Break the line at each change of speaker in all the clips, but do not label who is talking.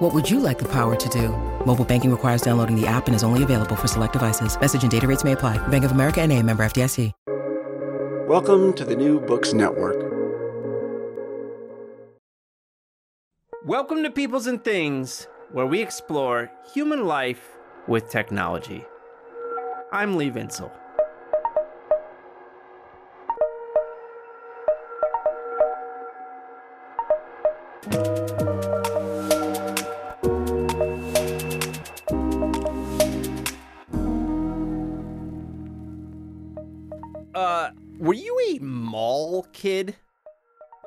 What would you like the power to do? Mobile banking requires downloading the app and is only available for select devices. Message and data rates may apply. Bank of America and a member FDIC.
Welcome to the New Books Network.
Welcome to Peoples and Things, where we explore human life with technology. I'm Lee Vinsel. Were you a mall kid?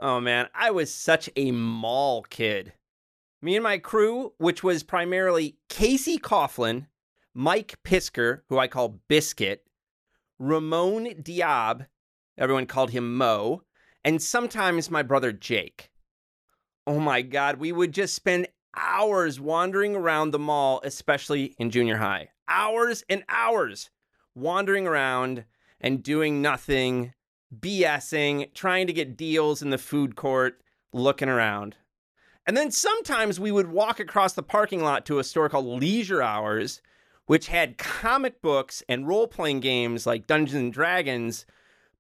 Oh man, I was such a mall kid. Me and my crew, which was primarily Casey Coughlin, Mike Pisker, who I call Biscuit, Ramon Diab, everyone called him Mo, and sometimes my brother Jake. Oh my God, we would just spend hours wandering around the mall, especially in junior high. Hours and hours wandering around and doing nothing, BSing, trying to get deals in the food court, looking around. And then sometimes we would walk across the parking lot to a store called Leisure Hours, which had comic books and role-playing games like Dungeons and Dragons,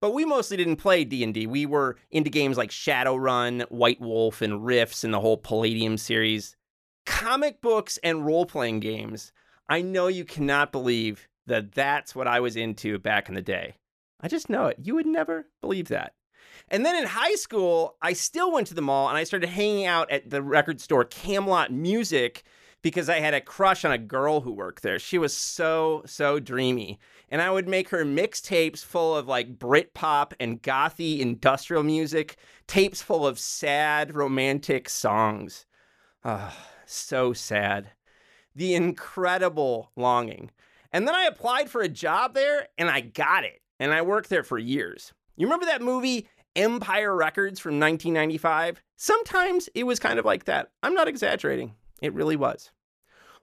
but we mostly didn't play D&D. We were into games like Shadowrun, White Wolf, and Rifts and the whole Palladium series. Comic books and role-playing games. I know you cannot believe that that's what I was into back in the day. I just know it. You would never believe that. And then in high school, I still went to the mall and I started hanging out at the record store Camelot Music because I had a crush on a girl who worked there. She was so, so dreamy. And I would make her mixtapes full of like Britpop and gothy industrial music, tapes full of sad romantic songs. Oh, so sad. The incredible longing. And then I applied for a job there and I got it. And I worked there for years. You remember that movie Empire Records from 1995? Sometimes it was kind of like that. I'm not exaggerating. It really was.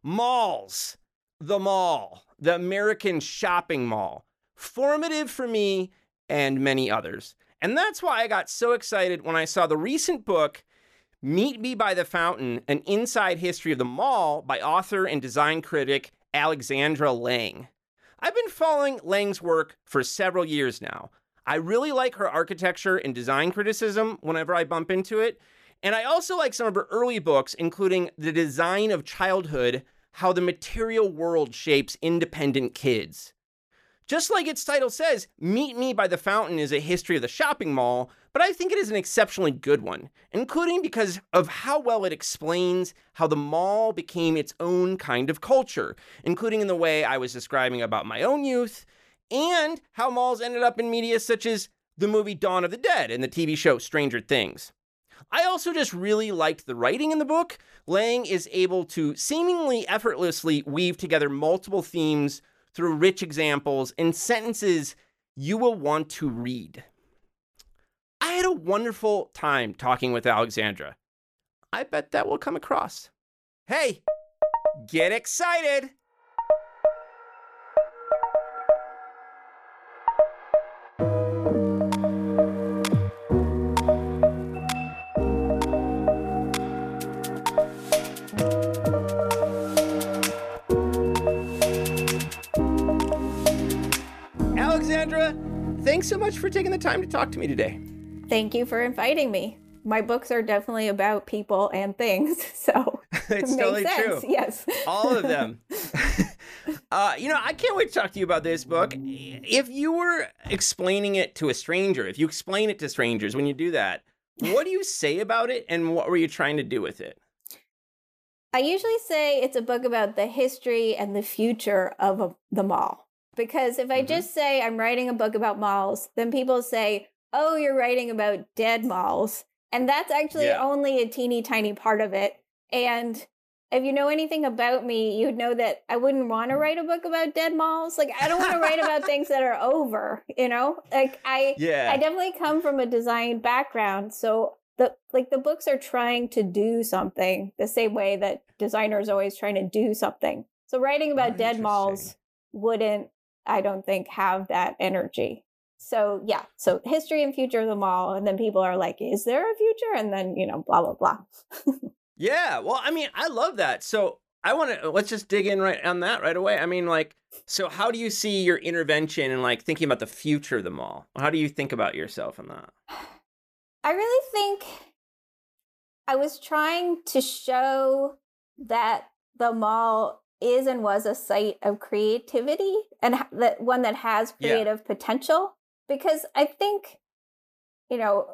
Malls. The mall. The American shopping mall. Formative for me and many others. And that's why I got so excited when I saw the recent book, Meet Me by the Fountain An Inside History of the Mall by author and design critic Alexandra Lange. I've been following Lange's work for several years now. I really like her architecture and design criticism whenever I bump into it. And I also like some of her early books, including The Design of Childhood How the Material World Shapes Independent Kids. Just like its title says, Meet Me by the Fountain is a history of the shopping mall, but I think it is an exceptionally good one, including because of how well it explains how the mall became its own kind of culture, including in the way I was describing about my own youth, and how malls ended up in media such as the movie Dawn of the Dead and the TV show Stranger Things. I also just really liked the writing in the book. Lange is able to seemingly effortlessly weave together multiple themes through rich examples and sentences you will want to read. I had a wonderful time talking with Alexandra. I bet that will come across. Hey, get excited! Alexandra, thanks so much for taking the time to talk to me today.
Thank you for inviting me. My books are definitely about people and things, so
it's
it
totally
sense.
true.
Yes,
All of them. uh, you know, I can't wait to talk to you about this book. If you were explaining it to a stranger, if you explain it to strangers when you do that, what do you say about it and what were you trying to do with it?
I usually say it's a book about the history and the future of a, the mall. Because if I
Mhm.
just say I'm writing a book about malls, then people say, oh, you're writing about dead malls. And that's actually
Yeah.
only a teeny tiny part of it. And if you know anything about me, you'd know that I wouldn't want to mm. write a book about dead malls. Like I don't want to write about things that are over, you know? Like I
Yeah.
I definitely come from a design background, so the like the books are trying to do something the same way that designers always trying to do something. So writing about
Oh,
dead malls wouldn't I don't think have that energy. So yeah, so history and future of the mall and then people are like is there a future and then, you know, blah blah blah.
Yeah, well, I mean, I love that. So I want to uh, let's just dig in right on that right away. I mean, like, so how do you see your intervention and like thinking about the future of the mall? How do you think about yourself in that?
I really think I was trying to show that the mall is and was a site of creativity and that one that has
Yeah.
creative potential because I think you know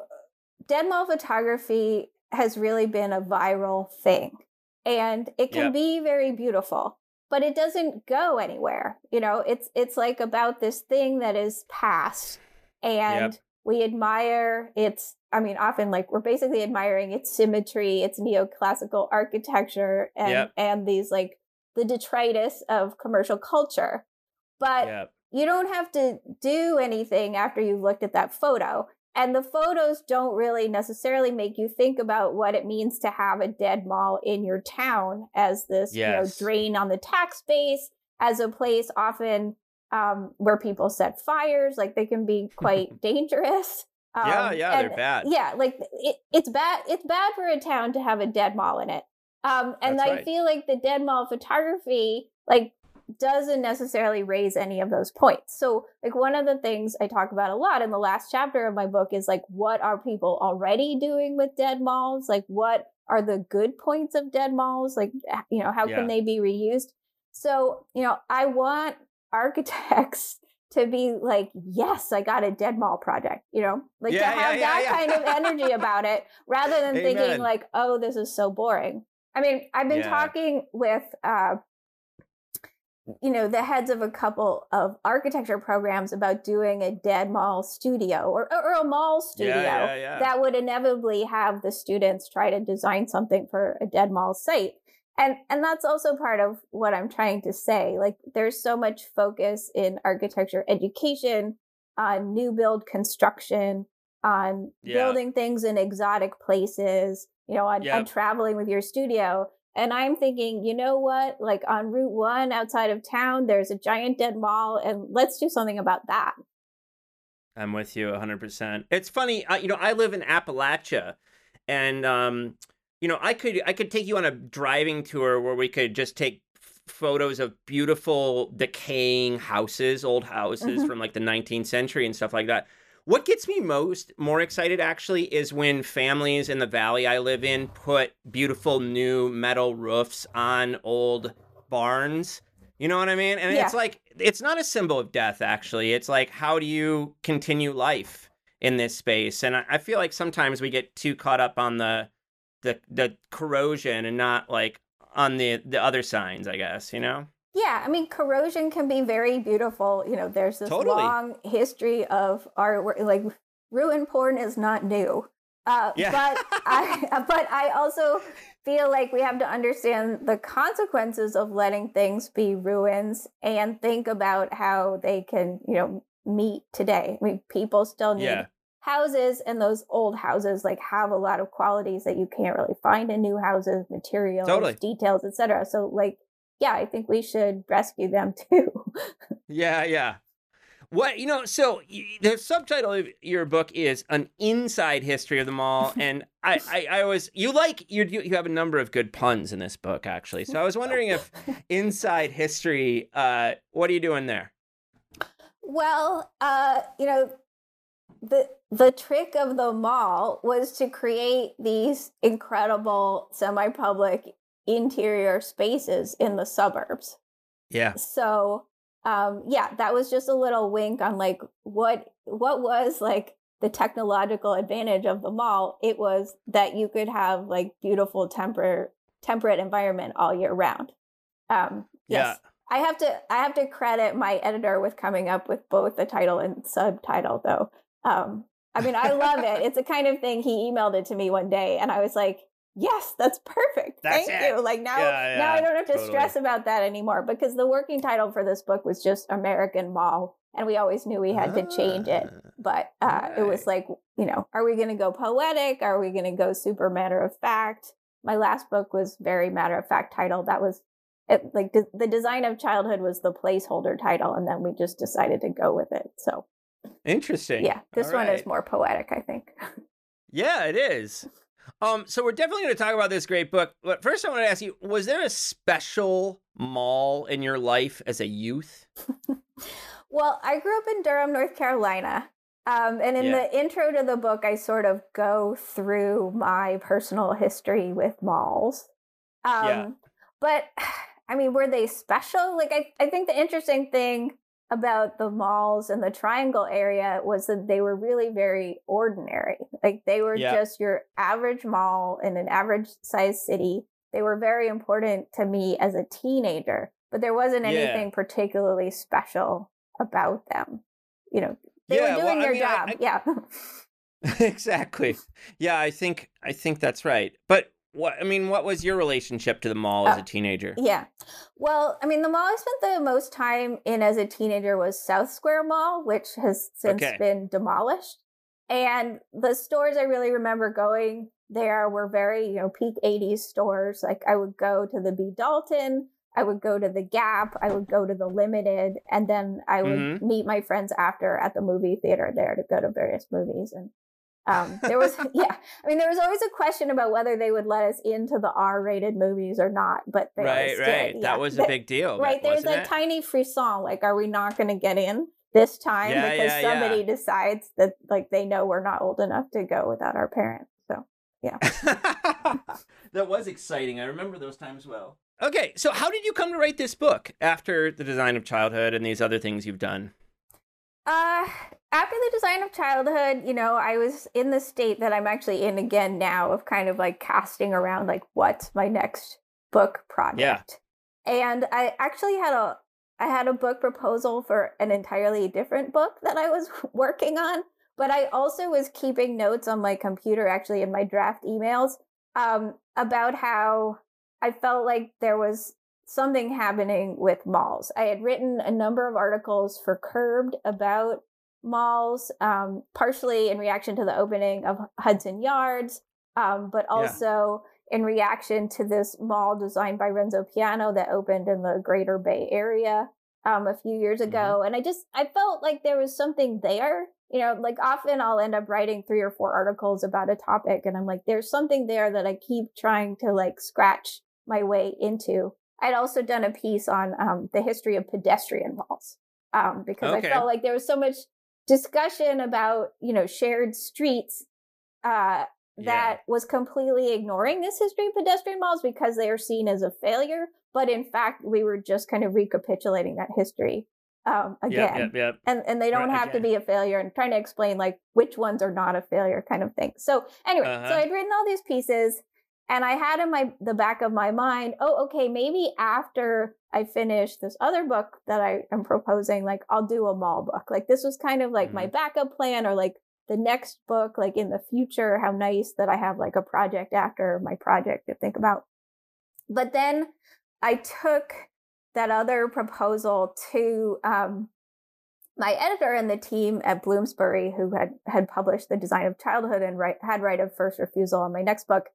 dead mall photography has really been a viral thing and it can
Yep.
be very beautiful but it doesn't go anywhere you know it's it's like about this thing that is past and we admire its i mean often like we're basically admiring its symmetry its neoclassical architecture and
Yep.
and these like the detritus of commercial culture but. You don't have to do anything after you've looked at that photo. And the photos don't really necessarily make you think about what it means to have a dead mall in your town as this,
Yes.
you know, drain on the tax base, as a place often um, where people set fires. Like they can be quite dangerous.
yeah,
Um,
yeah, they're bad.
yeah like it, it's bad it's bad for a town to have a dead mall in it um and
That's
i
right.
feel like the dead mall photography like doesn't necessarily raise any of those points so like one of the things i talk about a lot in the last chapter of my book is like what are people already doing with dead malls like what are the good points of dead malls like you know how
Yeah.
can they be reused so you know i want architects to be like, yes, I got a dead mall project, you know, like
Yeah,
to have
yeah,
that kind of energy about it rather than
Amen.
thinking like, oh, this is so boring. I mean, I've been
Yeah.
talking with, uh, you know, the heads of a couple of architecture programs about doing a dead mall studio or, or a mall studio
Yeah, yeah, yeah.
that would inevitably have the students try to design something for a dead mall site. And and that's also part of what i'm trying to say like there's so much focus in architecture education on new build construction on building things in exotic places you know on, on traveling with your studio and i'm thinking you know what like on route one outside of town there's a giant dead mall and let's do something about that
I'm with you 100%. It's funny, uh, you know, I live in Appalachia and um you know, I could I could take you on a driving tour where we could just take photos of beautiful decaying houses, old houses
Mhm.
from like the 19th century and stuff like that. What gets me most more excited actually is when families in the valley I live in put beautiful new metal roofs on old barns. You know what I mean? And
Yeah.
it's like it's not a symbol of death actually. It's like how do you continue life in this space? And I, I feel like sometimes we get too caught up on the the the corrosion and not like on the the other signs, I guess, you know?
Yeah, I mean, corrosion can be very beautiful. You know, there's this
Totally.
long history of artwork. Like, ruin porn is not new. Uh,
Yeah.
But I, but I also feel like we have to understand the consequences of letting things be ruins and think about how they can, you know, meet today. I mean, people still need
Yeah.
houses, and those old houses like have a lot of qualities that you can't really find in new houses, materials,
Totally.
details, etc. So, like, yeah, I think we should rescue them too.
Yeah, yeah. What you know? So the subtitle of your book is "An Inside History of the Mall," and I, I, I always you like you you have a number of good puns in this book actually. So I was wondering if inside history, uh, what are you doing there?
well, uh, you know, the the trick of the mall was to create these incredible semi-public interior spaces in the suburbs.
Yeah,
So, um, yeah, that was just a little wink on like what what was like the technological advantage of the mall. It was that you could have like beautiful temper temperate environment all year round. Um, yes. I have to I have to credit my editor with coming up with both the title and subtitle though. Um, I mean, I love it. It's the kind of thing he emailed it to me one day and I was like, yes, that's perfect.
That's
Thank
it.
you. Like now,
Yeah,
now I don't have to
totally.
stress about that anymore because the working title for this book was just American Mall, and we always knew we had to change it.
Ah,
But uh, it was like, you know, are we going to go poetic? Are we going to go super matter of fact? My last book was very matter of fact title. That was it, like de- the design of childhood was the placeholder title, and then we just decided to go with it. So
Interesting.
yeah, this
All
one is more poetic, I think.
Yeah, it is. Um, so we're definitely going to talk about this great book. But first, I want to ask you: Was there a special mall in your life as a youth?
Well, I grew up in Durham, North Carolina. Um, and in
Yeah.
the intro to the book, I sort of go through my personal history with malls. Um,
Yeah.
But, I mean, were they special? Like, I, I think the interesting thing about the malls in the Triangle area was that they were really very ordinary. Like, they were
Yeah.
just your average mall in an average sized city. They were very important to me as a teenager, but there wasn't
Yeah.
anything particularly special about them. You know, they
Yeah,
were
well,
doing
I
their
mean, I-
job.
I-
yeah.
exactly. Yeah, I think I think that's right. But what I mean, what was your relationship to the mall as
Oh.
a teenager?
Yeah. Well, I mean, the mall I spent the most time in as a teenager was South Square Mall, which has since
Okay.
been demolished. And the stores I really remember going there were very, you know, peak 80s stores. Like I would go to the B. Dalton, I would go to the Gap, I would go to the Limited, and then I would
Mhm.
meet my friends after at the movie theater there to go to various movies. And um, there was, yeah, I mean, there was always a question about whether they would let us into the R-rated movies or not, but they
Right, right.
did.
That
yeah.
was a big deal.
right. There's a
it?
tiny frisson, like, are we not going to get in this time
Yeah,
because
yeah, yeah.
somebody decides that, like, they know we're not old enough to go without our parents. So yeah,
that was exciting. I remember those times well. Okay, so how did you come to write this book after the design of childhood and these other things you've done?
Uh, after the design of childhood, you know, I was in the state that I'm actually in again now of kind of like casting around like what's my next book project. Yeah. And I actually had a I had a book proposal for an entirely different book that I was working on, but I also was keeping notes on my computer actually in my draft emails um about how I felt like there was something happening with malls. I had written a number of articles for Curbed about malls, um, partially in reaction to the opening of Hudson Yards, um, but
Yeah.
also in reaction to this mall designed by Renzo Piano that opened in the Greater Bay Area um, a few years ago. And I just I felt like there was something there. You know, like often I'll end up writing three or four articles about a topic, and I'm like, there's something there that I keep trying to like scratch my way into. I'd also done a piece on um, the history of pedestrian malls um, because
Okay.
I felt like there was so much discussion about you know shared streets uh, that was completely ignoring this history of pedestrian malls because they are seen as a failure. But in fact, we were just kind of recapitulating that history um, again
Yep, yep, yep.
and and they don't
Right,
have to be a failure and trying to explain like which ones are not a failure kind of thing so anyway
Uh-huh.
so i'd written all these pieces and i had in my the back of my mind oh okay maybe after i finish this other book that i am proposing like i'll do a mall book. Like this was kind of like
Mm-hmm.
my backup plan or like the next book like in the future how nice that i have like a project after my project to think about. But then i took that other proposal to um, my editor and the team at Bloomsbury, who had had published the design of childhood and right, had right of first refusal on my next book,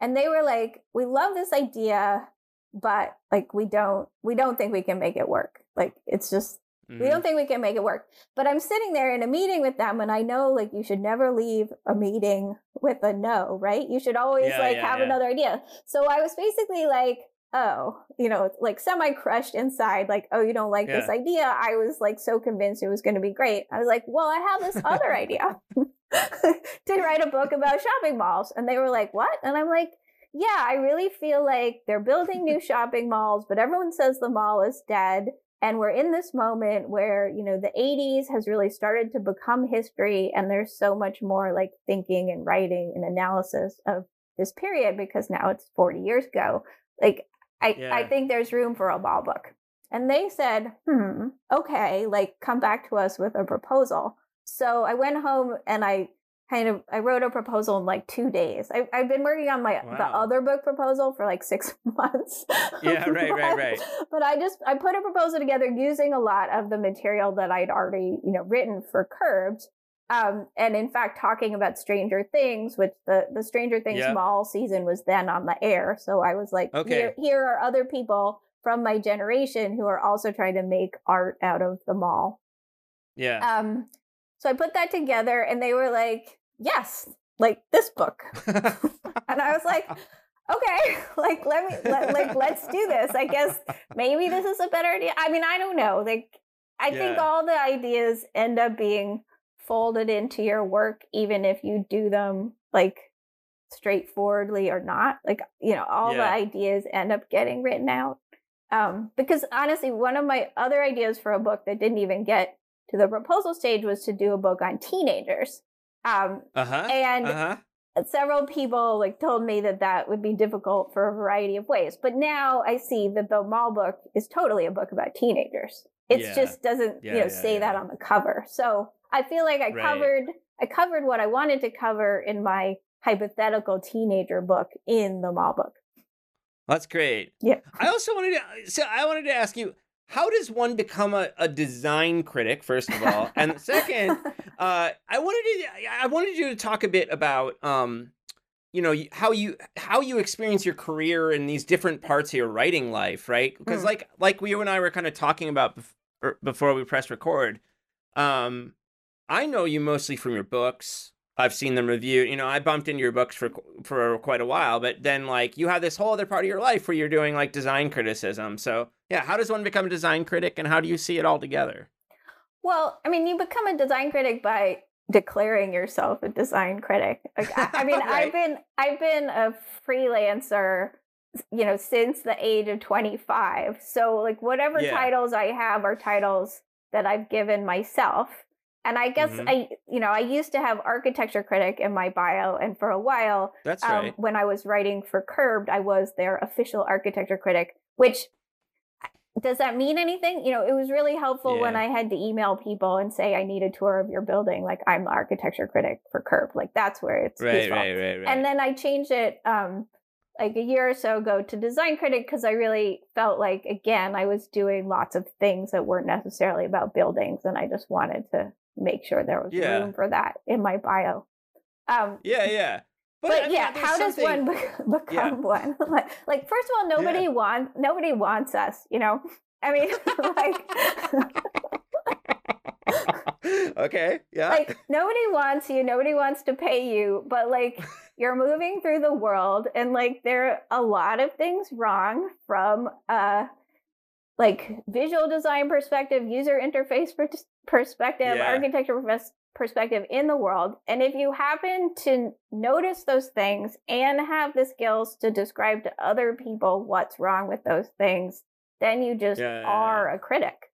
and they were like, "We love this idea, but like we don't we don't think we can make it work. Like it's just
Mm-hmm.
we don't think we can make it work." But I'm sitting there in a meeting with them, and I know like you should never leave a meeting with a no, right? You should always
Yeah,
like
yeah,
have
yeah.
another idea. So I was basically like oh, you know, like semi crushed inside, like, oh, you don't like this idea. I was like so convinced it was going to be great. I was like, well, I have this other idea to write a book about shopping malls. And they were like, what? And I'm like, yeah, I really feel like they're building new shopping malls, but everyone says the mall is dead. And we're in this moment where, you know, the 80s has really started to become history. And there's so much more like thinking and writing and analysis of this period because now it's 40 years ago. Like, I, I think there's room for a ball book. And they said, hmm, okay, like come back to us with a proposal. So I went home and I kind of I wrote a proposal in like two days. I, I've been working on my the other book proposal for like six months.
Yeah, right, right,
But-
right.
But I just I put a proposal together using a lot of the material that I'd already you know written for Curbed. Um, and in fact, talking about Stranger Things, which the the Stranger Things
Yeah.
mall season was then on the air, so I was like,
Okay.
here, here are other people from my generation who are also trying to make art out of the mall.
Yeah.
Um, so I put that together, and they were like, "Yes, like this book," and I was like, "Okay, like let me let, like let's do this." I guess maybe this is a better idea. I mean, I don't know. Like, I think all the ideas end up being folded into your work, even if you do them like straightforwardly or not. Like, you know, all the ideas end up getting written out. Um, because honestly, one of my other ideas for a book that didn't even get to the proposal stage was to do a book on teenagers. Um,
uh-huh.
and
uh-huh.
several people like told me that that would be difficult for a variety of ways. But now I see that the mall book is totally a book about teenagers. It
Yeah.
just doesn't,
Yeah,
you know,
yeah,
say that on the cover. So I feel like I
Right.
covered I covered what I wanted to cover in my hypothetical teenager book in the mall book.
That's great.
Yeah.
I also wanted to so I wanted to ask you how does one become a, a design critic first of all and second uh, I wanted to I wanted you to talk a bit about um, you know how you how you experience your career in these different parts of your writing life, right? Because
Mm.
like like you and I were kind of talking about er, before we press record. Um, I know you mostly from your books. I've seen them reviewed. You know, I bumped into your books for for quite a while, but then like you have this whole other part of your life where you're doing like design criticism. So yeah, how does one become a design critic, and how do you see it all together?
Well, I mean, you become a design critic by declaring yourself a design critic. Like, I, I mean,
Right.
I've been I've been a freelancer, you know, since the age of 25. So, like, whatever
Yeah.
titles I have are titles that I've given myself. And I guess
Mhm.
I, you know, I used to have architecture critic in my bio, and for a while,
That's
um,
right.
when I was writing for Curbed, I was their official architecture critic, which does that mean anything? You know, it was really helpful when I had to email people and say I need a tour of your building. Like I'm the architecture critic for Curbed. Like that's where it's
Right, right, right, right.
And then I changed it um like a year or so ago to design critic because I really felt like again I was doing lots of things that weren't necessarily about buildings and I just wanted to make sure there was
Yeah.
room for that in my bio. Um
yeah, yeah.
but,
I mean,
yeah, how does one bec- become one? like, like, first of all, nobody
Yeah.
wants nobody wants us. You know, I mean, like,
okay, yeah.
like nobody wants you. Nobody wants to pay you. But like, you're moving through the world, and like, there are a lot of things wrong from uh like visual design perspective, user interface perspective,
Yeah.
architecture perspective in the world. And if you happen to notice those things and have the skills to describe to other people what's wrong with those things, then you just
Yeah,
are a critic.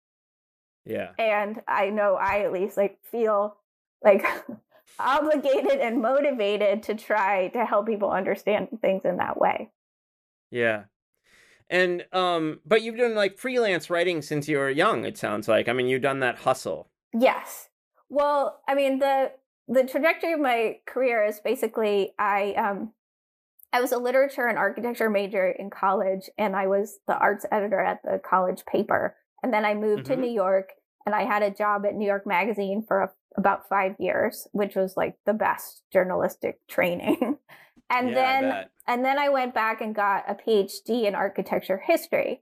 yeah.
And I know I at least like feel like obligated and motivated to try to help people understand things in that way.
Yeah. And um but you've done like freelance writing since you were young, it sounds like. I mean, you've done that hustle.
Yes. Well, I mean the the trajectory of my career is basically I um I was a literature and architecture major in college and I was the arts editor at the college paper. And then I moved
Mhm.
to New York and I had a job at New York Magazine for a, about 5 years, which was like the best journalistic training. and
Yeah,
then and then I went back and got a PhD in architecture history.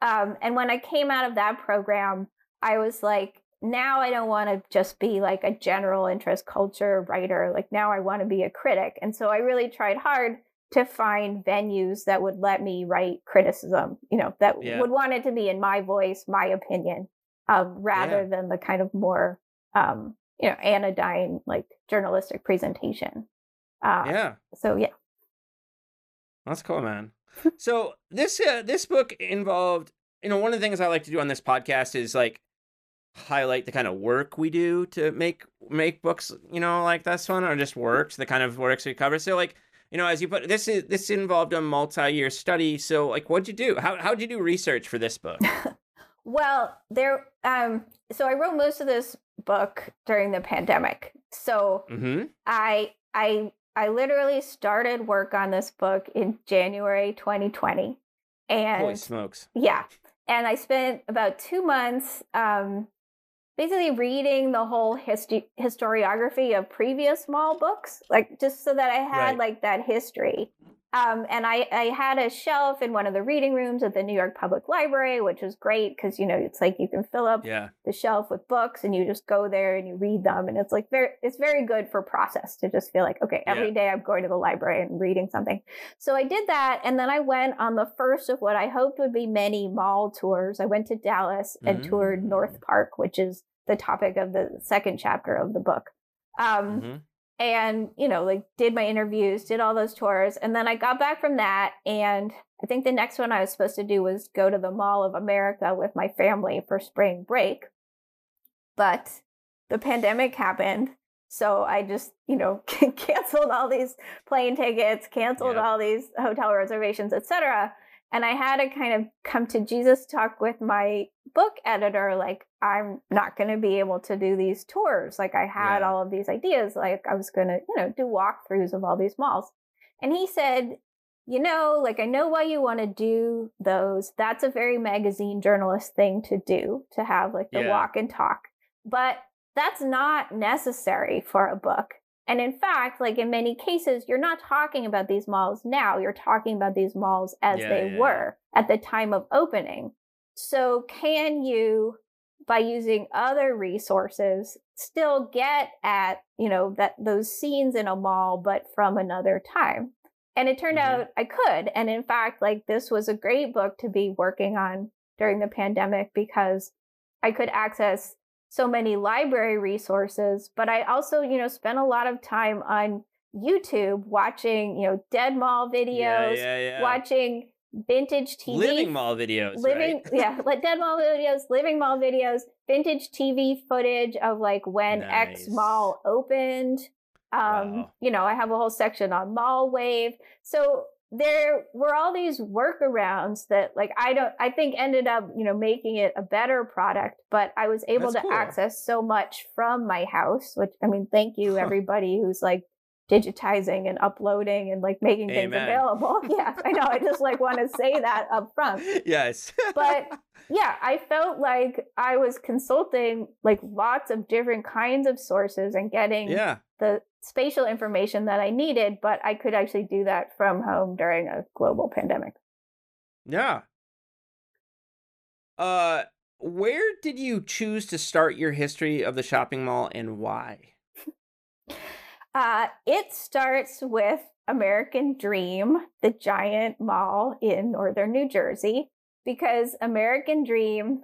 Um, and when I came out of that program, I was like, now I don't want to just be like a general interest culture writer. Like now I want to be a critic. And so I really tried hard to find venues that would let me write criticism, you know, that
Yeah.
would want it to be in my voice, my opinion, um, rather
Yeah.
than the kind of more, um, you know, anodyne, like journalistic presentation. Uh,
yeah.
So yeah.
That's cool, man. so this uh, this book involved, you know, one of the things I like to do on this podcast is like highlight the kind of work we do to make make books, you know, like this one or just works, the kind of works we cover. So like, you know, as you put this is this involved a multi-year study. So like what'd you do? How how'd you do research for this book?
Well, there um so I wrote most of this book during the pandemic. So
Mm-hmm.
I I I literally started work on this book in January 2020. And
Holy smokes.
yeah. And I spent about two months um, basically reading the whole history historiography of previous small books, like just so that I had
Right.
like that history. Um, and I, I had a shelf in one of the reading rooms at the New York Public Library, which was great because you know it's like you can fill up
Yeah.
the shelf with books and you just go there and you read them and it's like very it's very good for process to just feel like okay every
Yeah.
day i'm going to the library and reading something so i did that and then i went on the first of what i hoped would be many mall tours i went to dallas and toured north park which is the topic of the second chapter of the book um,
Mhm.
And you know like did my interviews did all those tours and then i got back from that and i think the next one i was supposed to do was go to the mall of america with my family for spring break but the pandemic happened so i just you know canceled all these plane tickets canceled
Yep.
all these hotel reservations etc and i had to kind of come to jesus talk with my book editor like i'm not going to be able to do these tours. Like i had
Yeah.
all of these ideas like i was going to you know do walkthroughs of all these malls. And he said you know like i know why you want to do those. That's a very magazine journalist thing to do to have like the
Yeah.
walk and talk. But that's not necessary for a book. And in fact like in many cases you're not talking about these malls now. You're talking about these malls as
Yeah,
they were at the time of opening. So can you by using other resources still get at you know that those scenes in a mall but from another time and it turned
Mhm.
out i could and in fact like this was a great book to be working on during the pandemic because i could access so many library resources but i also you know spent a lot of time on youtube watching you know dead mall videos
Yeah, yeah, yeah.
watching vintage tv
Living mall videos.
living
right?
yeah like dead mall videos living mall videos vintage tv footage of like when X mall opened um
Wow.
you know i have a whole section on mall wave so there were all these workarounds that like i don't i think ended up you know making it a better product but i was able
That's
to
cool.
access so much from my house which i mean thank you everybody who's like digitizing and uploading and like making things available yeah i know i just like want to say that up front
yes.
but yeah, I felt like I was consulting like lots of different kinds of sources and getting
yeah.
the spatial information that I needed, but I could actually do that from home during a global pandemic.
Yeah. Uh where did you choose to start your history of the shopping mall and why?
Uh, it starts with American Dream, the giant mall in northern New Jersey, because American Dream,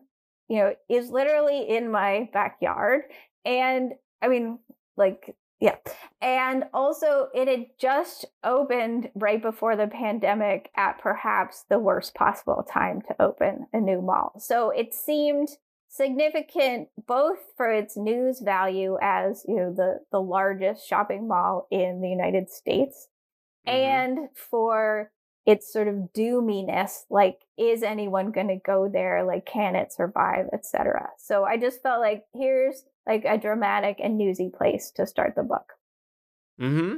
you know, is literally in my backyard. And I mean, like, yeah. And also, it had just opened right before the pandemic at perhaps the worst possible time to open a new mall. So it seemed significant both for its news value as you know the the largest shopping mall in the United States
Mhm.
and for its sort of doominess like is anyone going to go there like can it survive etc so i just felt like here's like a dramatic and newsy place to start the book
Mm-hmm.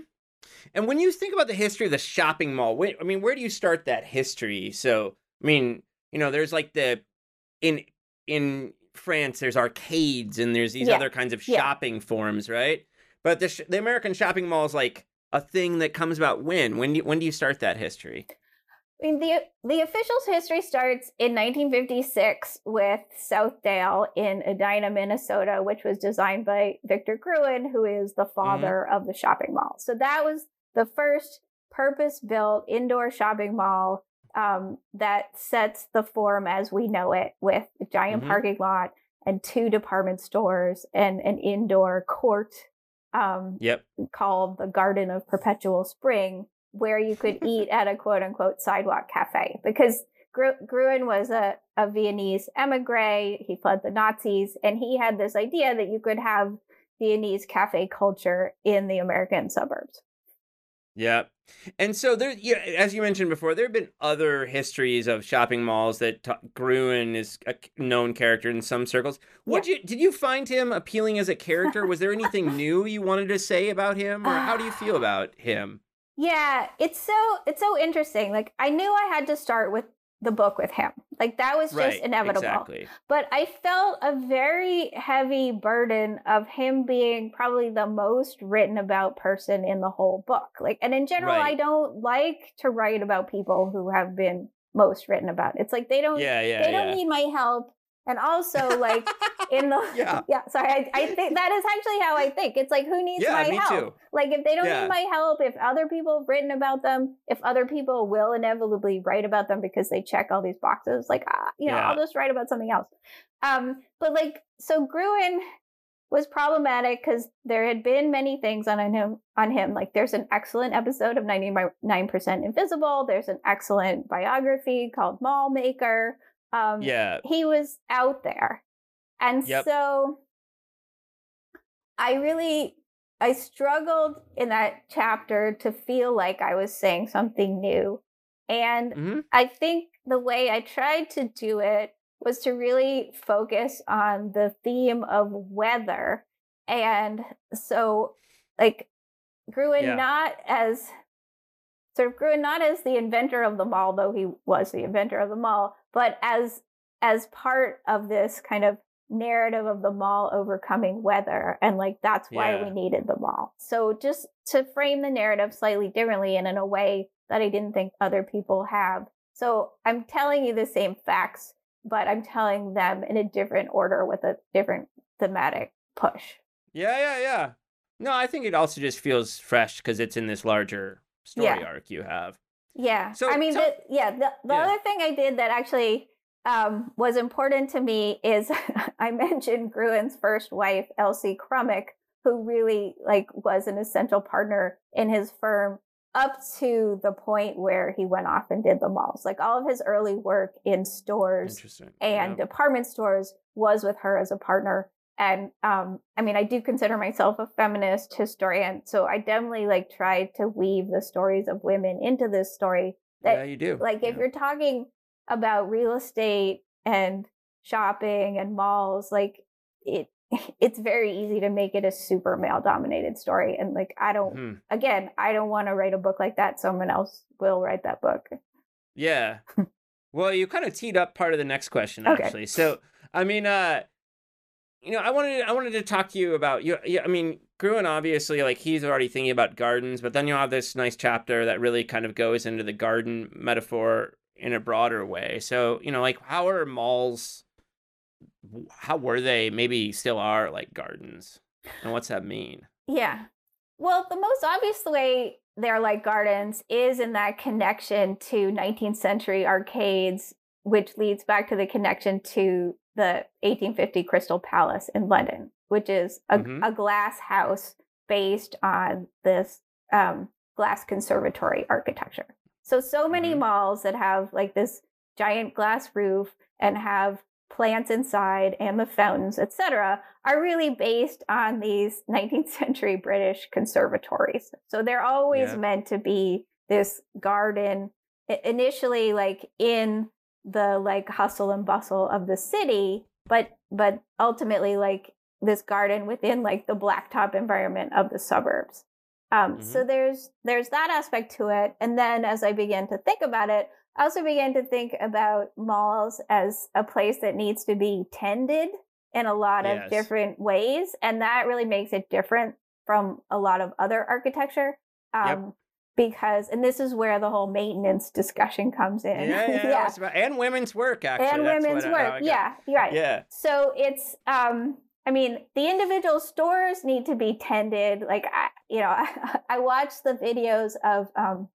And when you think about the history of the shopping mall, I mean, where do you start that history? So, I mean, you know, there's like the in in France, there's arcades and there's these
Yeah.
other kinds of
Yeah.
shopping forms, right? But the sh- the American shopping mall is like a thing that comes about when when do you, when do you start that history?
I mean, the the official history starts in 1956 with Southdale in Edina, Minnesota, which was designed by Victor Gruen, who is the mm-hmm. father of the shopping mall. So that was the first purpose-built indoor shopping mall um, that sets the form as we know it, with a giant
Mhm.
parking lot and two department stores and an indoor court. Um,
Yep.
called the Garden of Perpetual Spring, where you could eat at a quote unquote sidewalk cafe. Because Gru- Gruen was a, a Viennese emigre, he fled the Nazis, and he had this idea that you could have Viennese cafe culture in the American suburbs.
Yeah. And so there, yeah, as you mentioned before, there have been other histories of shopping malls that t- Gruen is a known character in some circles. What yeah. you did you find him appealing as a character? Was there anything new you wanted to say about him, or how do you feel about him?
Yeah, it's so it's so interesting. Like I knew I had to start with the book with him. Like that was just right, inevitable. Exactly. But I felt a very heavy burden of him being probably the most written about person in the whole book. Like and in general right. I don't like to write about people who have been most written about. It's like they don't yeah, yeah, they don't need my help and also, like in the yeah, yeah. Sorry, I, I think that is actually how I think. It's like who needs yeah, my help? Too. Like if they don't yeah. need my help, if other people have written about them, if other people will inevitably write about them because they check all these boxes, like ah, you know. I'll just write about something else. Um, but like so, Gruen was problematic because there had been many things on him on him. Like there's an excellent episode of 99% Invisible. There's an excellent biography called Mall Maker. Um, yeah. He was out there. And yep. so I really I struggled in that chapter to feel like I was saying something new. And mm-hmm. I think the way I tried to do it was to really focus on the theme of weather. And so like Gruen yeah. not as sort of Gruen not as the inventor of the mall, though he was the inventor of the mall, but as as part of this kind of narrative of the mall overcoming weather and like that's why yeah. we needed the mall. So just to frame the narrative slightly differently and in a way that i didn't think other people have. So i'm telling you the same facts but i'm telling them in a different order with a different thematic push.
Yeah yeah yeah. No i think it also just feels fresh because it's in this larger story yeah. arc you have
yeah. So I mean, so, the, yeah. The, the yeah. other thing I did that actually um, was important to me is I mentioned Gruen's first wife, Elsie Krummeck, who really like was an essential partner in his firm up to the point where he went off and did the malls. Like all of his early work in stores and department stores was with her as a partner and um, i mean i do consider myself a feminist historian so i definitely like try to weave the stories of women into this story
that, yeah you do
like
yeah.
if you're talking about real estate and shopping and malls like it it's very easy to make it a super male dominated story and like i don't mm-hmm. again i don't want to write a book like that someone else will write that book
yeah well you kind of teed up part of the next question actually so i mean uh you know, I wanted I wanted to talk to you about you. Yeah, I mean, Gruen obviously like he's already thinking about gardens, but then you have this nice chapter that really kind of goes into the garden metaphor in a broader way. So you know, like how are malls? How were they? Maybe still are like gardens, and what's that mean?
Yeah. Well, the most obvious way they're like gardens is in that connection to 19th century arcades, which leads back to the connection to the 1850 Crystal Palace in London, which is a, mm-hmm. a glass house based on this um, glass conservatory architecture. So, so many mm-hmm. malls that have like this giant glass roof and have plants inside and the fountains, etc., are really based on these 19th century British conservatories. So they're always yeah. meant to be this garden initially like in the like hustle and bustle of the city, but but ultimately like this garden within like the blacktop environment of the suburbs. Um, mm-hmm. So there's there's that aspect to it, and then as I began to think about it, I also began to think about malls as a place that needs to be tended in a lot yes. of different ways, and that really makes it different from a lot of other architecture. Um, yep because and this is where the whole maintenance discussion comes in.
Yeah, yeah, yeah. About, and women's work actually
and That's women's work yeah right.
Yeah.
So it's um i mean the individual stores need to be tended like i you know i, I watched the videos of um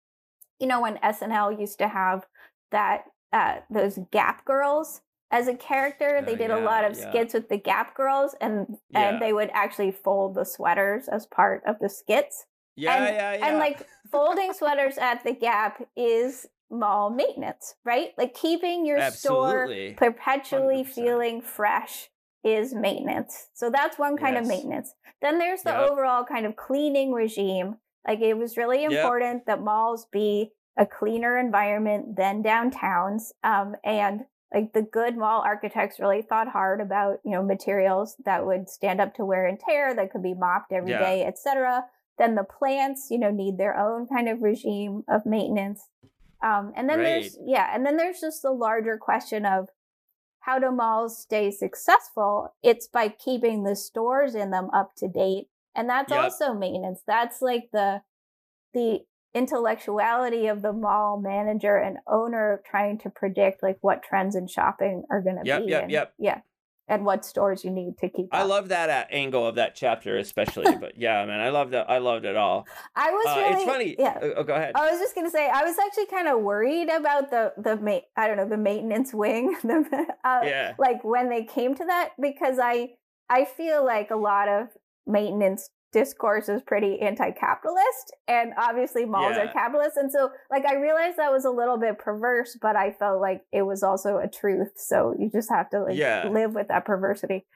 you know when snl used to have that uh those gap girls as a character they oh, did yeah, a lot of yeah. skits with the gap girls and and they would actually fold the sweaters as part of the skits
yeah,
and,
yeah, yeah.
And like folding sweaters at the Gap is mall maintenance, right? Like keeping your Absolutely. store perpetually 100%. feeling fresh is maintenance. So that's one kind yes. of maintenance. Then there's the yep. overall kind of cleaning regime Like it was really
Yep.
important that malls be a cleaner environment than downtowns. Um, and like the good mall architects really thought hard about, you know, materials that would stand up to wear and tear, that could be mopped every
Yeah.
day, etc. Then the plants, you know, need their own kind of regime of maintenance. Um, and then there's yeah, and then there's just the larger question of how do malls stay successful? It's by keeping the stores in them up to date. And that's
Yep.
also maintenance. That's like the the intellectuality of the mall manager and owner trying to predict like what trends in shopping are going to
Yep,
be.
yep,
and,
yep.
Yeah. And what stores you need to keep
I
up.
love that uh, angle of that chapter, especially. but yeah, man, I loved it. I loved it all.
I was
Uh,
really
it's funny.
Yeah.
Oh, oh, go ahead.
I was just gonna say I was actually kind of worried about the the ma- I don't know the maintenance wing the uh,
yeah.
like when they came to that because I I feel like a lot of maintenance discourse is pretty anti-capitalist and obviously malls are capitalist and so like I realized that was a little bit perverse but I felt like it was also a truth so you just have to like
Yeah.
live with that perversity.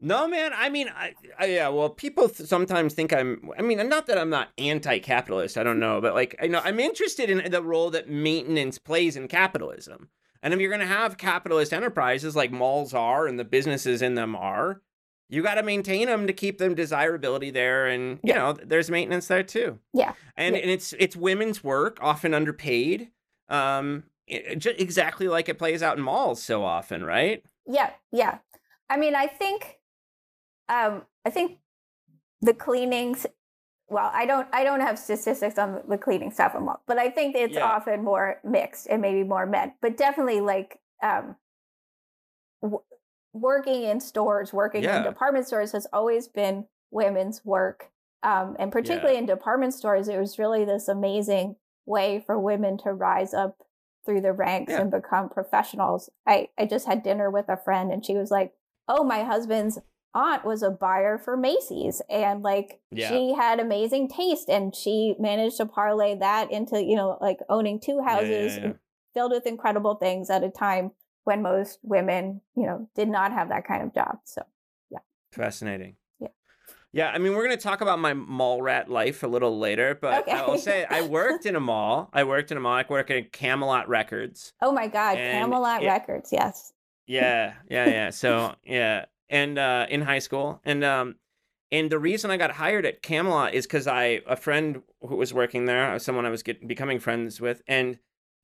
No, man. I mean, I, I yeah. Well, people th- sometimes think I'm. I mean, not that I'm not anti-capitalist. I don't know, but like, I know I'm interested in the role that maintenance plays in capitalism. And if you're going to have capitalist enterprises like malls are, and the businesses in them are, you got to maintain them to keep them desirability there, and you
Yeah.
know, there's maintenance there too.
Yeah.
And,
Yeah.
and it's it's women's work, often underpaid. Um, it, ju- exactly like it plays out in malls so often, right?
Yeah, yeah. I mean, I think, um, I think the cleanings. Well, I don't, I don't have statistics on the cleaning stuff, in malls but I think it's
Yeah.
often more mixed and maybe more men. But definitely, like, um, w- working in stores, working
Yeah.
in department stores has always been women's work, um, and particularly in department stores, it was really this amazing way for women to rise up through the ranks
Yeah.
and become professionals. I, I just had dinner with a friend and she was like, Oh, my husband's aunt was a buyer for Macy's and like
Yeah.
she had amazing taste and she managed to parlay that into, you know, like owning two
Yeah, yeah,
houses
yeah.
filled with incredible things at a time when most women, you know, did not have that kind of job. So yeah.
Fascinating.
Yeah.
Yeah, I mean, we're going to talk about my mall rat life a little later, but
Okay.
I'll say I worked in a mall. I worked in a mall. I worked at Camelot Records.
oh my God, Camelot
it-
Records, yes.
Yeah, yeah, yeah. So, yeah, and uh in high school. And um and the reason I got hired at Camelot is cuz I a friend who was working there, someone I was get, becoming friends with, and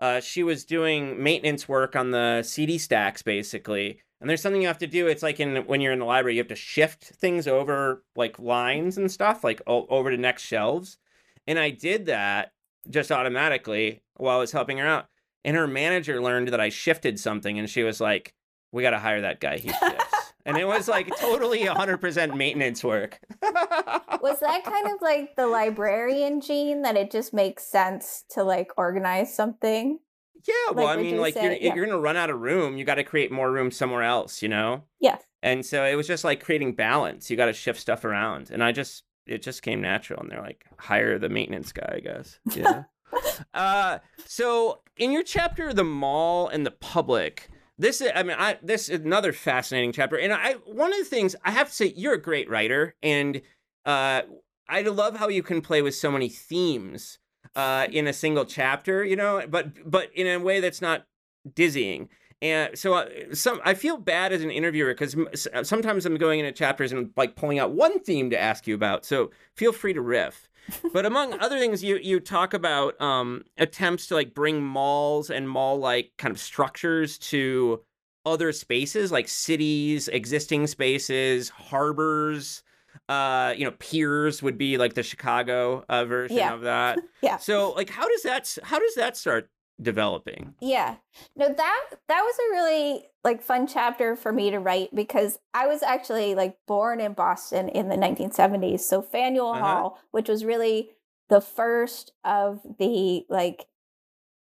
uh she was doing maintenance work on the CD stacks basically. And there's something you have to do. It's like in when you're in the library, you have to shift things over like lines and stuff, like o- over to next shelves. And I did that just automatically while I was helping her out. And her manager learned that I shifted something, and she was like, "We got to hire that guy. He shifts." And it was like totally 100% maintenance work.
Was that kind of like the librarian gene that it just makes sense to like organize something?
Yeah, well, I mean,
you
like
say-
you're
yeah.
you're gonna run out of room. You got to create more room somewhere else, you know.
Yes.
And so it was just like creating balance. You got to shift stuff around, and I just it just came natural. And they're like, hire the maintenance guy, I guess. Yeah. uh, so in your chapter, the mall and the public. This is, I mean, I this is another fascinating chapter, and I one of the things I have to say, you're a great writer, and uh, I love how you can play with so many themes uh, in a single chapter, you know, but but in a way that's not dizzying. And so uh, some I feel bad as an interviewer because sometimes I'm going into chapters and like pulling out one theme to ask you about. So feel free to riff. But among other things, you you talk about um, attempts to like bring malls and mall like kind of structures to other spaces like cities, existing spaces, harbors. Uh, you know, piers would be like the Chicago uh, version
Yeah.
of that.
Yeah.
So, like, how does that how does that start developing?
Yeah. No, that that was a really like fun chapter for me to write because I was actually like born in Boston in the 1970s. So Faneuil
Uh-huh.
Hall, which was really the first of the like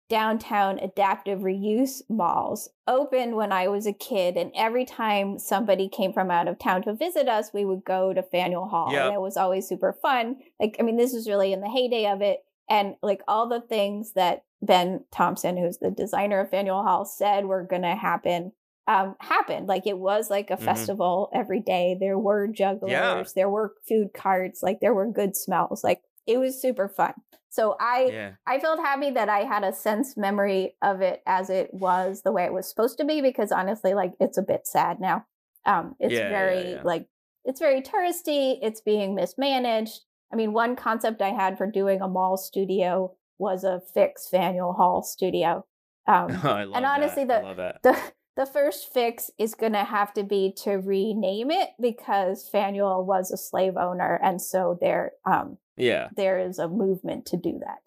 downtown adaptive reuse malls opened when I was a kid and every time somebody came from out of town to visit us we would go to Faneuil Hall
Yep.
and it was always super fun like I mean this was really in the heyday of it and like all the things that Ben Thompson who's the designer of Faneuil Hall said were going to happen um happened like it was like a
Mhm.
festival every day there were jugglers there were food carts like there were good smells like it was super fun. So I
Yeah.
I felt happy that I had a sense memory of it as it was the way it was supposed to be because honestly, like it's a bit sad now. Um, it's
Yeah, yeah,
very
yeah.
like it's very touristy. It's being mismanaged. I mean, one concept I had for doing a mall studio was a fix Faneuil Hall studio. Um,
I love
honestly,
that.
The- the the first fix is going to have to be to rename it because Faneuil was a slave owner, and so there um
Yeah.
there is a movement to do that,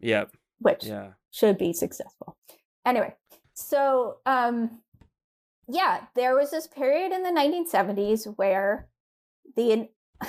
Yep.
which
Yeah.
should be successful. Anyway, so um yeah, there was this period in the 1970s where the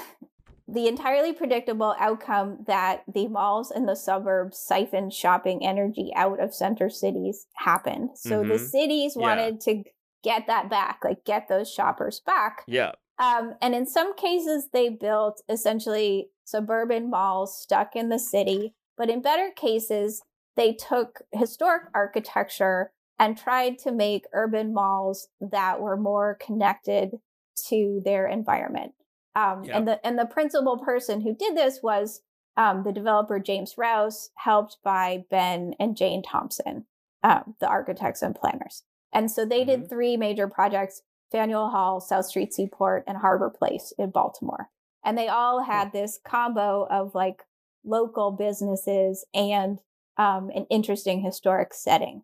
the entirely predictable outcome that the malls in the suburbs siphoned shopping energy out of center cities happened. So the
Mhm.
cities
Yeah.
wanted to get that back, like get those shoppers back.
Yeah.
Um, and in some cases, they built essentially suburban malls stuck in the city. But in better cases, they took historic architecture and tried to make urban malls that were more connected to their environment. Um,
Yeah.
And the and the principal person who did this was um, the developer James Rouse, helped by Ben and Jane Thompson, um, the architects and planners. And so they did three major projects Faneuil Hall, South Street Seaport, and Harbor Place in Baltimore. And they all had this combo of like local businesses and um, an interesting historic setting.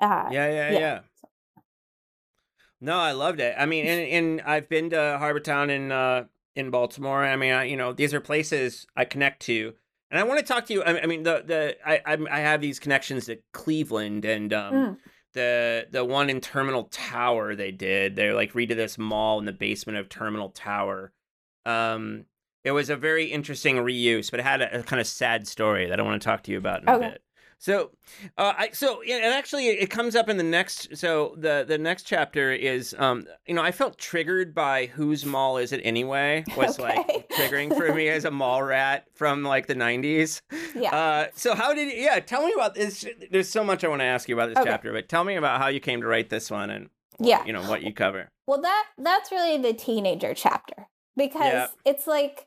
Uh,
Yeah, yeah,
yeah.
yeah. No, I loved it. I mean, and, and I've been to Harbortown in uh, in Baltimore. I mean, I, you know, these are places I connect to, and I want to talk to you. I, I mean, the the I I'm- I have these connections to Cleveland and um,
Mm.
the the one in Terminal Tower. They did. They like redid this mall in the basement of Terminal Tower. Um, it was a very interesting reuse, but it had a, a kind of sad story that I want to talk to you about in a bit. So, uh, I so yeah, and actually it comes up in the next. So the the next chapter is, um, you know, I felt triggered by whose mall is it anyway? Was
Okay.
like triggering for me as a mall rat from like the '90s.
yeah.
Uh, so how did You, yeah? Tell me about this. There's so much I want to ask you about this
Okay.
chapter, but tell me about how you came to write this one and
yeah.
you know what you cover.
Well, that that's really the teenager chapter because
Yeah.
it's like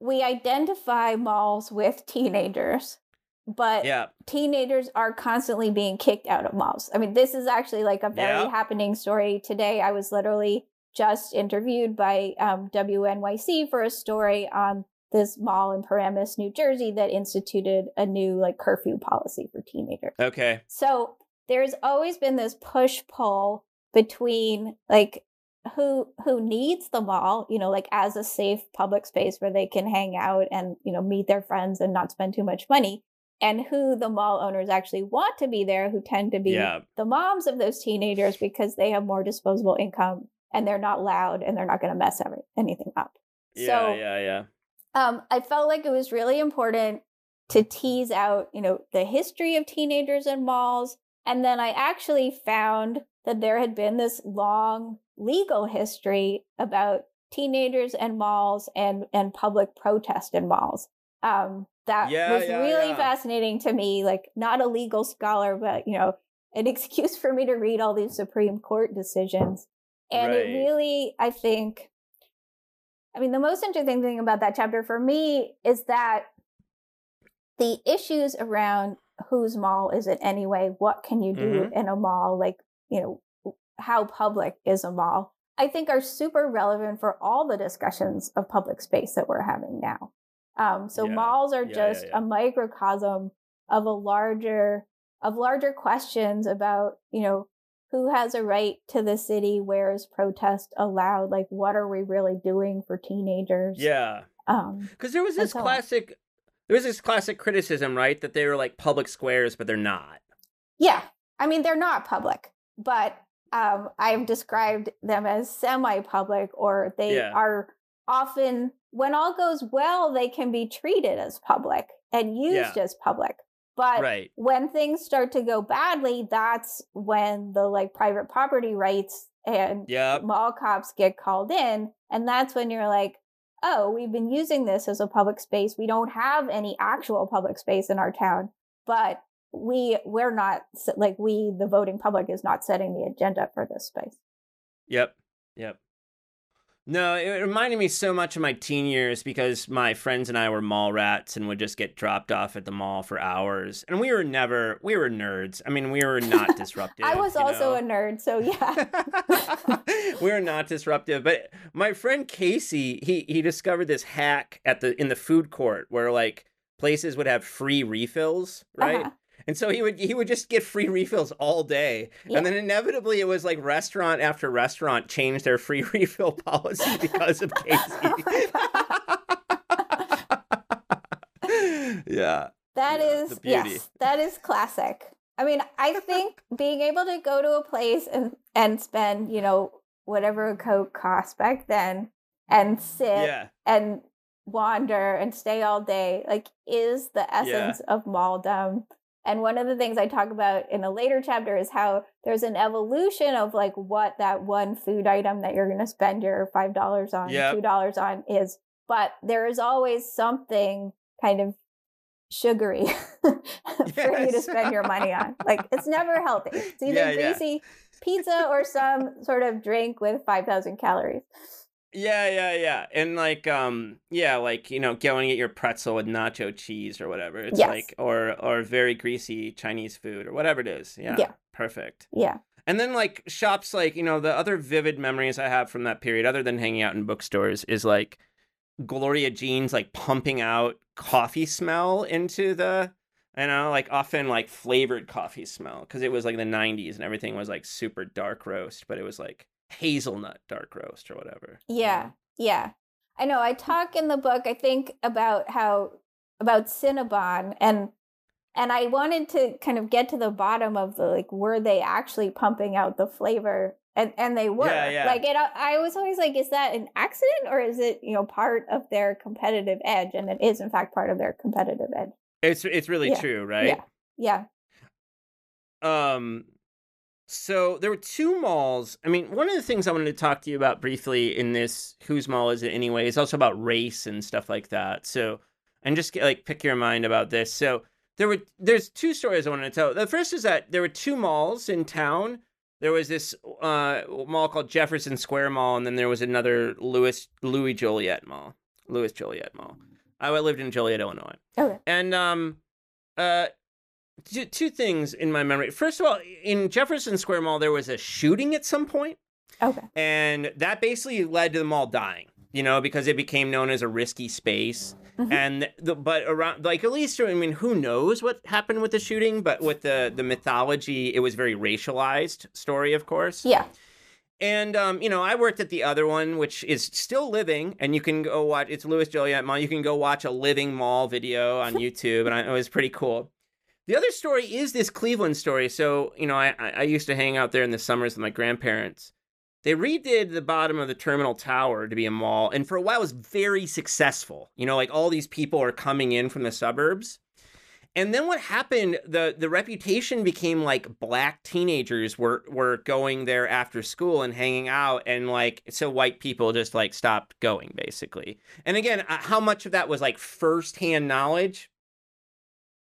we identify malls with teenagers, but
Yeah,
teenagers are constantly being kicked out of malls. I mean, this is actually like a very
Yeah.
happening story. Today, I was literally just interviewed by um, WNYC for a story on this mall in Paramus, New Jersey, that instituted a new like curfew policy for teenagers.
okay,
So there's always been this push pull between like who who needs the mall, you know, like as a safe public space where they can hang out and, you know, meet their friends and not spend too much money, and who the mall owners actually want to be there, who tend to be
yeah,
the moms of those teenagers because they have more disposable income and they're not loud and they're not going to mess every, anything up.
yeah,
so
yeah, yeah.
um, I felt like it was really important to tease out, you know, the history of teenagers in malls. And then I actually found that there had been this long legal history about teenagers and malls and, and public protest in malls. Um, that
Yeah,
was
yeah,
really
yeah.
fascinating to me. Like, not a legal scholar, but, you know, an excuse for me to read all these Supreme Court decisions. And it really, I think, I mean, the most interesting thing about that chapter for me is that the issues around whose mall is it anyway? What can you do mm-hmm. in a mall? Like, you know, how public is a mall? I think are super relevant for all the discussions of public space that we're having now. Um, so
Yeah.
malls are
Yeah,
just
yeah.
a microcosm of a larger of larger questions about, you know, who has a right to the city? Where is protest allowed? Like, what are we really doing for teenagers?
Yeah.
Um,
Because there was this
so on.
classic, there was this classic criticism, right? That they were like public squares, but they're not.
yeah. I mean, they're not public, but um, I've described them as semi-public, or they
Yeah.
are often, when all goes well, they can be treated as public and used
Yeah.
as public. But
right.
when things start to go badly, that's when the like private property rights and
Yep.
mall cops get called in. And that's when you're like, oh, we've been using this as a public space. We don't have any actual public space in our town, but we we're not like we the voting public is not setting the agenda for this space.
Yep. Yep. No, it reminded me so much of my teen years because my friends and I were mall rats and would just get dropped off at the mall for hours. And we were never, we were nerds. I mean, we were not disruptive.
I was also
know?
a nerd, so yeah.
we were not disruptive. But my friend Casey, he he discovered this hack at the in the food court where like places would have free refills, right?
Uh-huh.
And so he would he would just get free refills all day.
Yeah.
And then inevitably it was like restaurant after restaurant changed their free refill policy because of Casey. yeah.
That
Yeah,
is yes, that is classic. I mean, I think being able to go to a place and and spend, you know, whatever a coke cost back then and sit
Yeah.
and wander and stay all day like is the essence of malldom. And one of the things I talk about in a later chapter is how there's an evolution of like what that one food item that you're going to spend your $5 on,
Yep.
$2 on is. But there is always something kind of sugary for you to spend your money on. Like it's never healthy. It's either
Yeah, yeah.
greasy pizza or some sort of drink with 5,000 calories.
Yeah, yeah, yeah. And like um yeah, like, you know, going to get your pretzel with nacho cheese or whatever. It's
Yes.
like or or very greasy Chinese food or whatever it is. Yeah.
Yeah.
Perfect.
Yeah.
And then like shops like, you know, the other vivid memories I have from that period other than hanging out in bookstores is like Gloria Jean's like pumping out coffee smell into the you know, like often like flavored coffee smell because it was like the 90s and everything was like super dark roast, but it was like hazelnut dark roast or whatever.
Yeah. Yeah. I know. I talk in the book, I think, about how about Cinnabon and and I wanted to kind of get to the bottom of the like were they actually pumping out the flavor and and they were
Yeah, yeah.
like it I was always like is that an accident or is it you know part of their competitive edge and it is in fact part of their competitive edge
It's it's really
Yeah,
true, right?
yeah yeah
Um so there were two malls. I mean, one of the things I wanted to talk to you about briefly in this whose mall is it anyway is also about race and stuff like that. So and just like pick your mind about this. So there were there's two stories I wanted to tell. The first is that there were two malls in town. There was this uh, mall called Jefferson Square Mall, and then there was another Louis Louis Joliet Mall, Louis Joliet Mall. I lived in Joliet, Illinois.
okay
And um, uh, two, two things in my memory. First of all, in Jefferson Square Mall, there was a shooting at some point,
okay
and that basically led to the mall dying. You know, because it became known as a risky space.
Mhm.
And the but around like at least I mean who knows what happened with the shooting, but with the the mythology, it was very racialized story, of course.
yeah
And um, you know, I worked at the other one, which is still living, and you can go watch. It's Louis Joliet Mall. You can go watch a living mall video on YouTube, and I, it was pretty cool. The other story is this Cleveland story. So you know, I I used to hang out there in the summers with my grandparents. They redid the bottom of the terminal tower to be a mall, and for a while was very successful. You know, like all these people are coming in from the suburbs. And then what happened, the the reputation became like black teenagers were were going there after school and hanging out and like so white people just like stopped going basically. And again, uh, how much of that was like firsthand knowledge?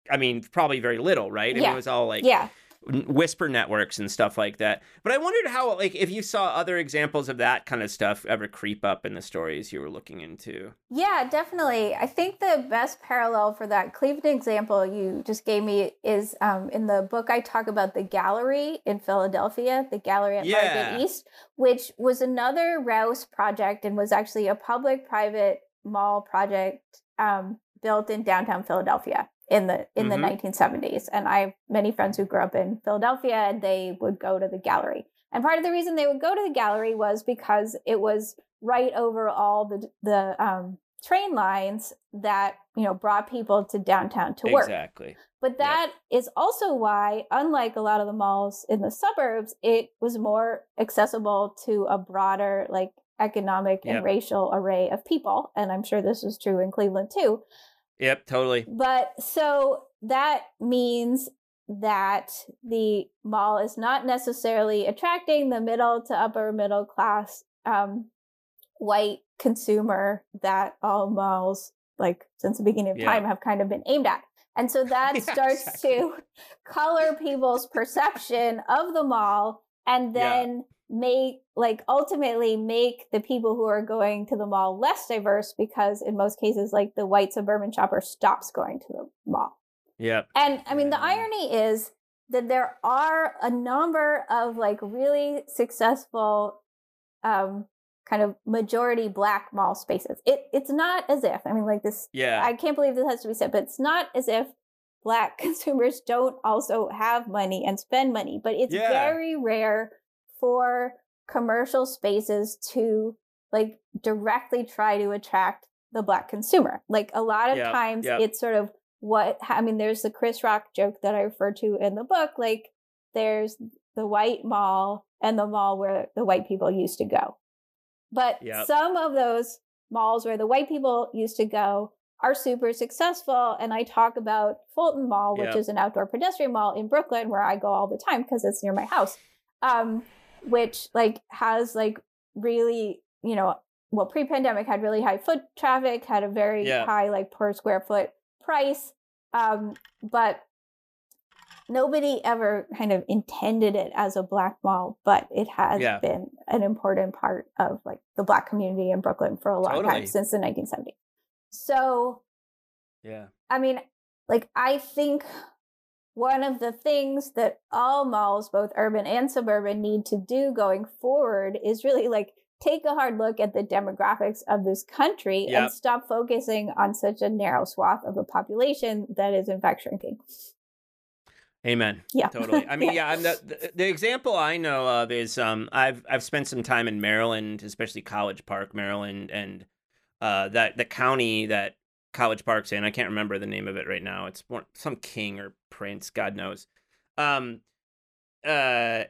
I mean, probably very little, right? I mean, it was all like
yeah
whisper networks and stuff like that. But I wondered how like if you saw other examples of that kind of stuff ever creep up in the stories you were looking into.
Yeah, definitely. I think the best parallel for that Cleveland example you just gave me is um, in the book I talk about the gallery in Philadelphia, the gallery at
Yeah.
Market East, which was another Rouse project and was actually a public private mall project um, built in downtown Philadelphia in the in
Mhm.
the 1970s. And I have many friends who grew up in Philadelphia and they would go to the gallery. And part of the reason they would go to the gallery was because it was right over all the the um, train lines that you know brought people to downtown to work.
Exactly.
But that is also why, unlike a lot of the malls in the suburbs, it was more accessible to a broader like economic and racial array of people. And I'm sure this is true in Cleveland too.
Yep, totally.
But so that means that the mall is not necessarily attracting the middle to upper middle class um, white consumer that all malls, like since the beginning of
Yeah.
time, have kind of been aimed at. And so that
Yeah,
starts to color people's perception of the mall. And then make like ultimately make the people who are going to the mall less diverse because in most cases like the white suburban shopper stops going to the mall
Yep.
and i mean the irony is that there are a number of like really successful um kind of majority black mall spaces it it's not as if i mean like this
Yeah.
I can't believe this has to be said, but it's not as if black consumers don't also have money and spend money, but it's
Yeah.
very rare for commercial spaces to like directly try to attract the black consumer. Like a lot of
Yep,
times
yep.
it's sort of what I mean there's the Chris Rock joke that I refer to in the book like there's the white mall and the mall where the white people used to go. But
Yep.
some of those malls where the white people used to go are super successful. And I talk about Fulton Mall, which
Yep.
is an outdoor pedestrian mall in Brooklyn where I go all the time because it's near my house. Um, which like has like really, you know, well, pre-pandemic had really high foot traffic, had a very
Yeah.
high like per square foot price. Um, but nobody ever kind of intended it as a black mall, but it has
Yeah.
been an important part of like the black community in Brooklyn for a long
Totally.
time since the 1970s. So,
Yeah.
I mean, like I think one of the things that all malls, both urban and suburban, need to do going forward is really like take a hard look at the demographics of this country
Yep.
and stop focusing on such a narrow swath of the population that is in fact shrinking.
Amen.
Yeah.
Totally. I mean, yeah. I'm the, the the example I know of is um I've I've spent some time in Maryland, especially College Park, Maryland, and uh that the county that College Park's in. I can't remember the name of it right now. It's some king or prince, God knows. Um, uh,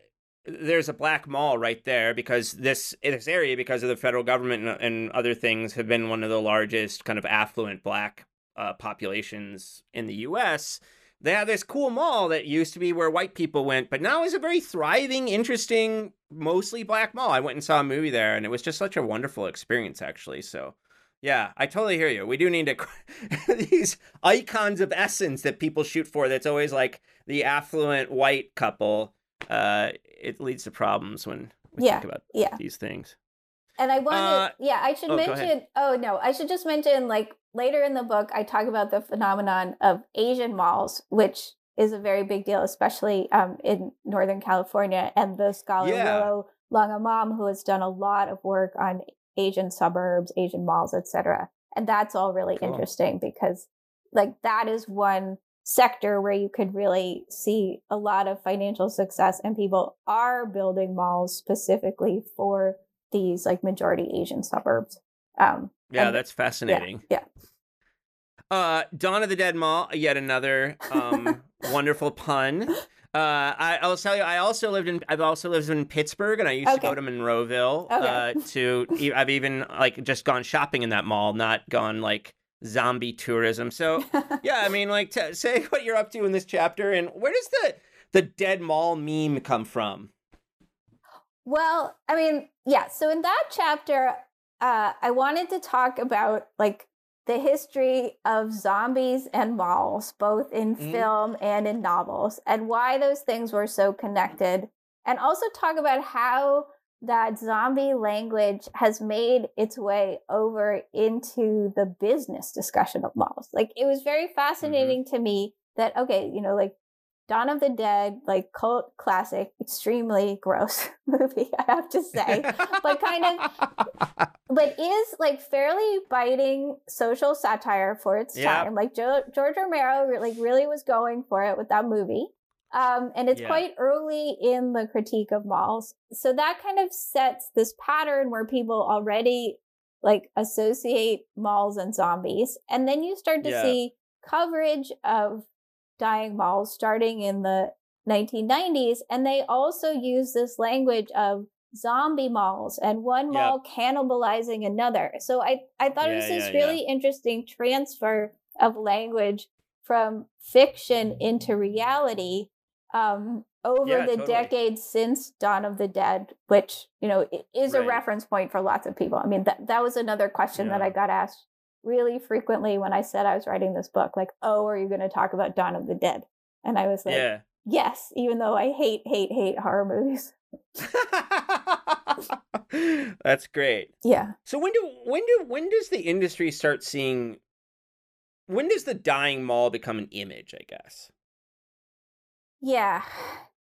there's a black mall right there because this this area, because of the federal government and, and other things, have been one of the largest kind of affluent black uh, populations in the U.S. They have this cool mall that used to be where white people went, but now is a very thriving, interesting, mostly black mall. I went and saw a movie there, and it was just such a wonderful experience, actually. So, yeah, I totally hear you. We do need to these icons of essence that people shoot for. That's always like the affluent white couple. Uh, it leads to problems when we
Yeah,
think about
yeah.
these things.
And I wanted,
Uh,
yeah, I should
oh,
mention. Oh no, I should just mention like later in the book, I talk about the phenomenon of Asian malls, which is a very big deal, especially um, in Northern California. And the scholar
Yeah.
Willow Lung-Amam, who has done a lot of work on Asian suburbs, Asian malls, etc. And that's all really
Cool.
interesting because, like, that is one sector where you could really see a lot of financial success, and people are building malls specifically for these like majority Asian suburbs. Um,
Yeah,
and-
that's fascinating.
yeah.
Uh, Dawn of the Dead Mall, yet another um, wonderful pun. Uh, I, I'll tell you, I also lived in, I've also lived in Pittsburgh, and I used to go to Monroeville. Uh,
Okay.
to, I've even like just gone shopping in that mall, not gone like zombie tourism. So yeah, I mean, like, t- say what you're up to in this chapter, and where does the the dead mall meme come from?
Well, I mean, yeah. So in that chapter, uh, I wanted to talk about like the history of zombies and malls, both in
Mhm.
film and in novels, and why those things were so connected, and also talk about how that zombie language has made its way over into the business discussion of malls. Like it was very fascinating to me that okay, you know, like Dawn of the Dead, like cult classic, extremely gross movie, I have to say. But kind
of.
but is like fairly biting social satire for its
Yeah.
time. Like jo- George Romero like really was going for it with that movie. Um, and it's
Yeah.
quite early in the critique of malls. So that kind of sets this pattern where people already like associate malls and zombies. And then you start to
Yeah.
see coverage of dying malls starting in the 1990s. And they also use this language of zombie malls and one
Yep.
mall cannibalizing another. So I, I thought it was
Yeah,
this
yeah, yeah.
really interesting transfer of language from fiction into reality um, over
Yeah,
the
totally.
decades since Dawn of the Dead, which you know is a reference point for lots of people. I mean, that that was another question that I got asked really frequently when I said I was writing this book. Like, oh, are you going to talk about Dawn of the Dead? And I was like,
yeah.
yes, even though I hate, hate, hate horror movies.
That's great.
Yeah.
So when do when do when does the industry start seeing when does the dying mall become an image, I guess?
Yeah.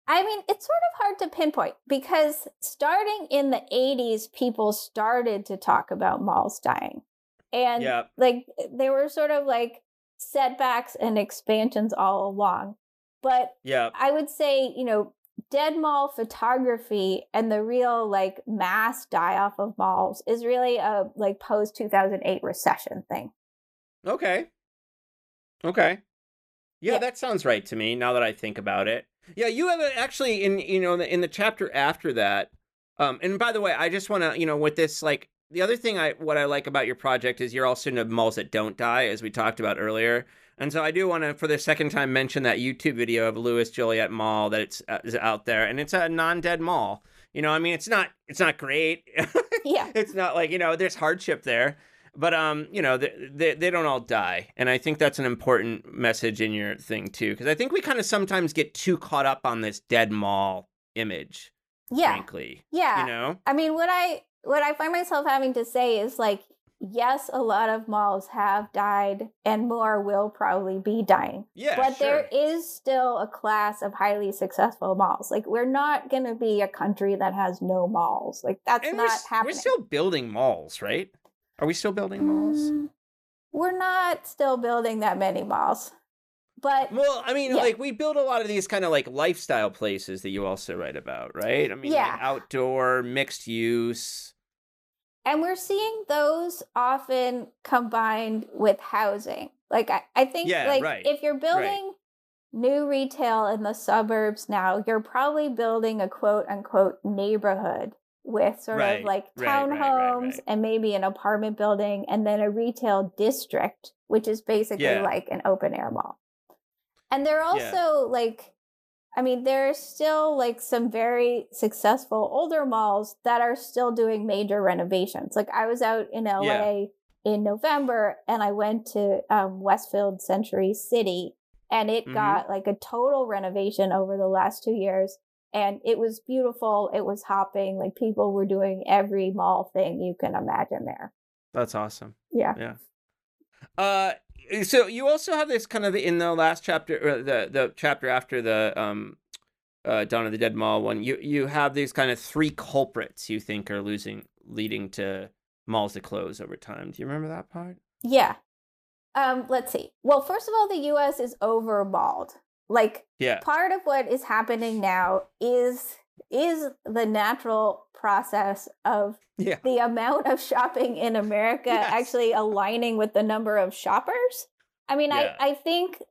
I mean, it's sort of hard to pinpoint because starting in the 80s, people started to talk about malls dying. And
Yeah.
like they were sort of like setbacks and expansions all along. But
Yeah.
I would say, you know, dead mall photography and the real like mass die off of malls is really a like post 2008 recession thing.
Okay. Okay. Yeah,
Yeah.
that sounds right to me now that I think about it. Yeah, you have actually in you know in the, in the chapter after that. Um, and by the way, I just want to you know with this like the other thing I what I like about your project is you're also into malls that don't die, as we talked about earlier. And so I do want to, for the second time, mention that YouTube video of Louis Joliet Mall that it's uh, is out there, and it's a non-dead mall. You know, I mean, it's not it's not great.
Yeah.
it's not like you know there's hardship there but um you know they, they, they don't all die and i think that's an important message in your thing too because i think we kind of sometimes get too caught up on this dead mall image
Yeah.
frankly
Yeah.
you know
I mean, what I what I find myself having to say is like, yes, a lot of malls have died, and more will probably be dying.
yeah
but
sure.
there is still a class of highly successful malls. Like, we're not going to be a country that has no malls. Like, that's
and we're,
not happening.
we're still building malls right are we still building malls
Mm, We're not still building that many malls, but
well i mean
Yeah.
like we build a lot of these kind of like lifestyle places that you also write about right i mean
Yeah.
like outdoor mixed use
and we're seeing those often combined with housing like i, I think
Yeah,
like
right,
if you're building new retail in the suburbs now you're probably building a quote unquote neighborhood with sort
Right,
of like
right, right, right,
townhomes
right.
and maybe an apartment building and then a retail district which is basically
Yeah.
like an open air mall and they're
Yeah.
also like I mean, there's still like some very successful older malls that are still doing major renovations. Like I was out in LA
Yeah.
in November and I went to um, Westfield Century City and it
Mhm.
got like a total renovation over the last two years. And it was beautiful. It was hopping. Like people were doing every mall thing you can imagine there.
that's awesome
Yeah.
Yeah. Uh, so you also have this kind of in the last chapter, or the the chapter after the um, uh, Dawn of the Dead Mall one. You you have these kind of three culprits you think are losing, leading to malls to close over time. Do you remember that part?
Yeah. Um, let's see. Well, first of all, the US is over malled. Like
Yeah.
part of what is happening now is is the natural process of
Yeah.
the amount of shopping in America
Yes.
actually aligning with the number of shoppers. I mean,
Yeah.
I, I think,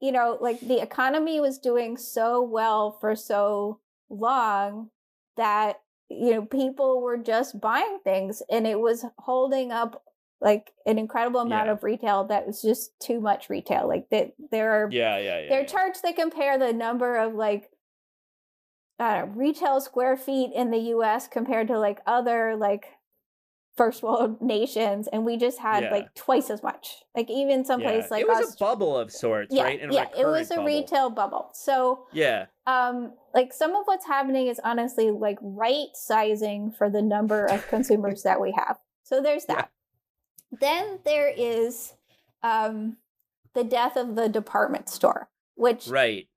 you know, like the economy was doing so well for so long that, you know, people were just buying things and it was holding up like an incredible amount
Yeah.
of retail that was just too much retail. Like that there are
Yeah. Yeah. Yeah.
their
yeah.
charts they compare the number of like uh, retail square feet in the U.S. compared to like other like first world nations, and we just had
Yeah.
like twice as much. Like even someplace
Yeah.
like
it was
Aust-
a bubble of sorts,
yeah,
right? And
yeah, it was a
bubble.
retail bubble. So
Yeah.
um like some of what's happening is honestly like right sizing for the number of consumers that we have so there's
Yeah.
that then there is um the death of the department store which
Right.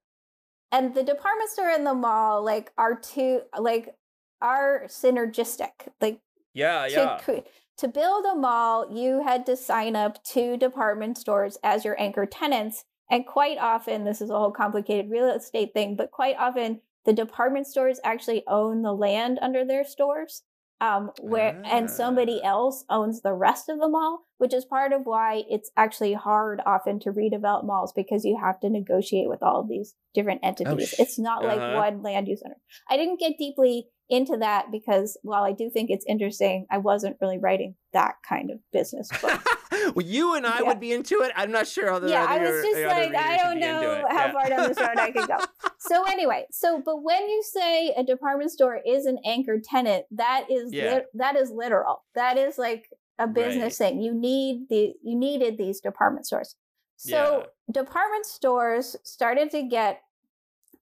And the department store and the mall like are two like are synergistic like
Yeah.
to
Yeah.
to build a mall, you had to sign up two department stores as your anchor tenants. And quite often, this is a whole complicated real estate thing, but quite often the department stores actually own the land under their stores. Um, where and somebody
Ah.
else owns the rest of the mall, which is part of why it's actually hard often to redevelop malls because you have to negotiate with all of these different entities.
sh-
it's not like
uh-huh.
one land use owner. I didn't get deeply into that because while I do think it's interesting, I wasn't really writing that kind of business book.
well, you and I
Yeah.
would be into it. I'm not sure how the
yeah,
other,
I was just like, I don't know how
Yeah.
far down this road I could go. So anyway, so but when you say a department store is an anchor tenant, that is
Yeah.
lit- that is literal. That is like a business thing. You need the you needed these department stores. So department stores started to get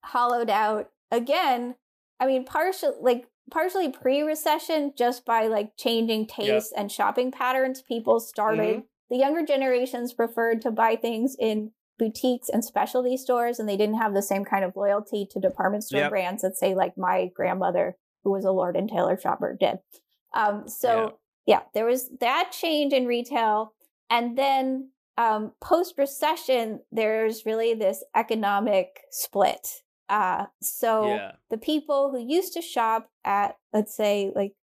hollowed out again. I mean, partially like partially pre-recession just by like changing tastes and shopping patterns people started
Mhm.
the younger generations preferred to buy things in boutiques and specialty stores and they didn't have the same kind of loyalty to department store
Yep.
brands that say like my grandmother who was a lord and taylor shopper did um so yeah, there was that change in retail and then um post recession there's really this economic split uh so
yeah.
the people who used to shop at let's say like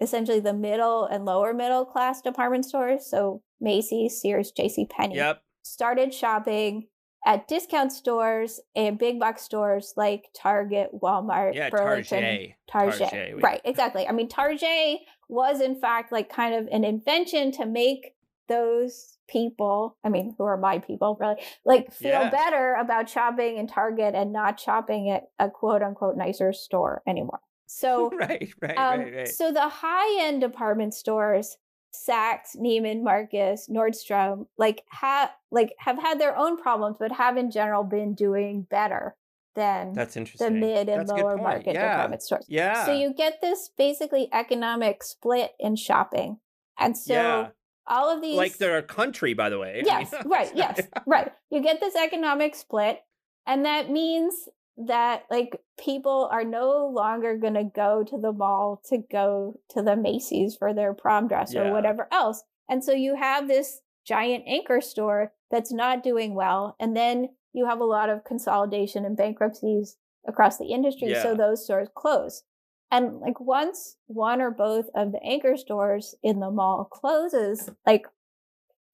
essentially the middle and lower middle class department stores so macy's sears jc penney
Yep.
started shopping at discount stores and big box stores like target walmart
Yeah.
burlington
Target.
Target.
Target,
Right, exactly. I mean, Target was in fact like kind of an invention to make those people, I mean, who are my people, really, like feel
Yeah.
better about shopping in Target and not shopping at a quote unquote nicer store anymore. So,
right. Right.
um,
right. Right.
so the high end department stores, Saks, Neiman Marcus, Nordstrom, like have like have had their own problems, but have in general been doing better than
That's interesting.
the mid and
That's
lower market
yeah.
department stores.
Yeah.
So you get this basically economic split in shopping. And so
Yeah.
all of these
like they're a country, by the way.
Yes, right, yes, right. You get this economic split and that means that like people are no longer going to go to the mall to go to the Macy's for their prom dress or whatever else. And so you have this giant anchor store that's not doing well and then you have a lot of consolidation and bankruptcies across the industry so those stores close. And like once one or both of the anchor stores in the mall closes, like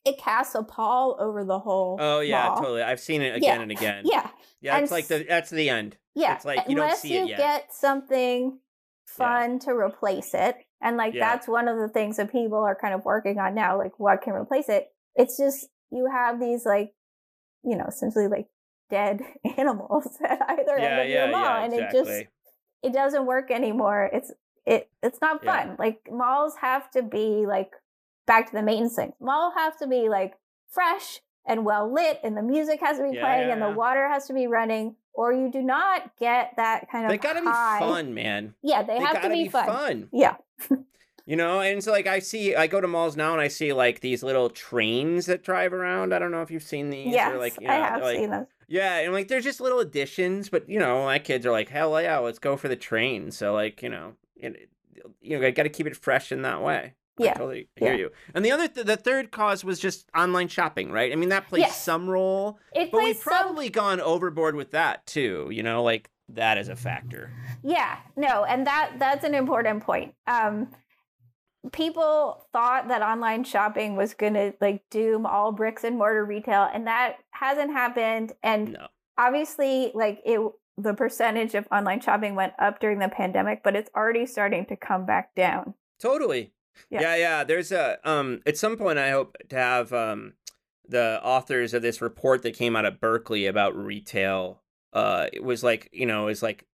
it casts a pall over the whole
Oh yeah, totally. I've seen it again
Yeah.
and again.
Yeah.
Yeah,
And
it's like the that's the end.
Yeah.
It's like you don't
unless
see it
you
yet.
get something fun to replace it. And like
Yeah.
that's one of the things that people are kind of working on now, like what can replace it. It's just you have these like, you know, essentially like dead animals at either
Yeah,
end of
yeah,
your mall.
yeah,
and it just it doesn't work anymore. It's it it's not
Yeah.
fun. Like malls have to be like back to the maintenance thing. Mall have to be like fresh and well lit and the music has to be
Yeah,
playing
yeah,
and the water has to be running or you do not get that kind of
They gotta
high-
be fun, man.
Yeah, they, have to
gotta
be, fun.
fun.
Yeah.
You know, and so like I see, I go to malls now and I see like these little trains that drive around. I don't know if you've seen these.
Yes,
like, you
I have
like,
seen those.
Yeah, and like they're just little additions, but you know, my kids are like, hell yeah, let's go for the train. So like, you know, it, you know, I got to keep it fresh in that way. I
Yeah,
totally hear
yeah.
you. And the other, th- the third cause was just online shopping, right? I mean, that plays
Yes.
some role,
It
but we've
some-
probably gone overboard with that too. You know, like that is a factor.
Yeah, no, and that that's an important point. Um people thought that online shopping was going to like doom all bricks and mortar retail and that hasn't happened and
No.
obviously like it the percentage of online shopping went up during the pandemic but it's already starting to come back down.
Totally.
Yeah.
Yeah. yeah, There's a um at some point I hope to have um the authors of this report that came out of Berkeley about retail. Uh it was like, you know, it was like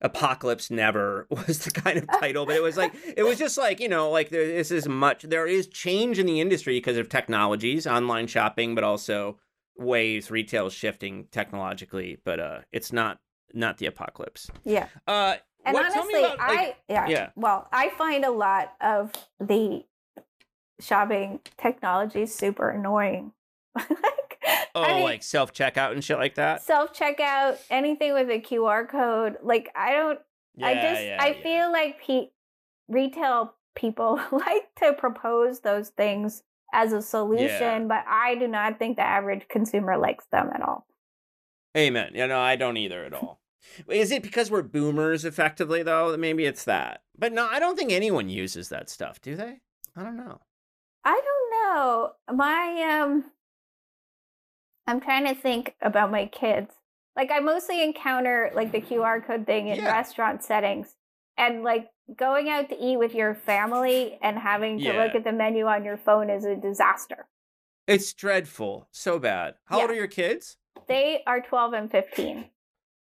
Apocalypse Never was the kind of title, but it was like it was just like, you know, like there this is much there is change in the industry because of technologies, online shopping, but also ways retail is shifting technologically, but uh it's not not the apocalypse.
Yeah.
Uh
And
what-
honestly,
about, like-
I yeah,
yeah.
Well, I find a lot of the shopping technology super annoying. like,
oh
I mean,
like self checkout and shit like that.
self checkout, anything with a QR code. Like I don't. I
Yeah,
just
yeah,
I feel like pe- retail people like to propose those things as a solution, but I do not think the average consumer likes them at all.
Amen. You know, I don't either at all. Is it because we're boomers effectively though? Maybe it's that. But no, I don't think anyone uses that stuff, do they? I don't know.
I don't know. My um I'm trying to think about my kids. Like I mostly encounter like the QR code thing in
Yeah.
restaurant settings and like going out to eat with your family and having to
Yeah.
look at the menu on your phone is a disaster.
It's dreadful. So bad. How old are your kids?
They are 12 and 15.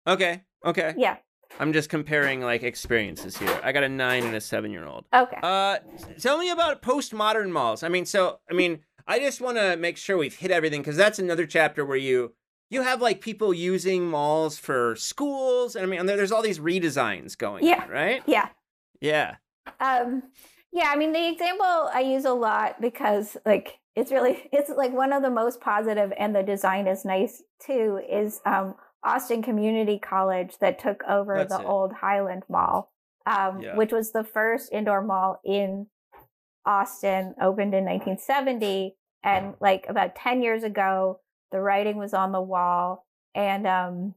Okay. Okay.
Yeah.
I'm just comparing like experiences here. I got a 9 and a 7 year old.
Okay.
Uh tell me about postmodern malls. I mean, so I mean, I just want to make sure we've hit everything cuz that's another chapter where you you have like people using malls for schools and I mean, and there's all these redesigns going
Yeah.
on, right?
yeah.
Yeah.
Um, yeah, I mean the example I use a lot because like it's really it's like one of the most positive and the design is nice too is um, Austin Community College that took over
That's
the
it.
old Highland Mall, um,
Yeah.
which was the first indoor mall in Austin, opened in 1970, and like about 10 years ago, the writing was on the wall, and um,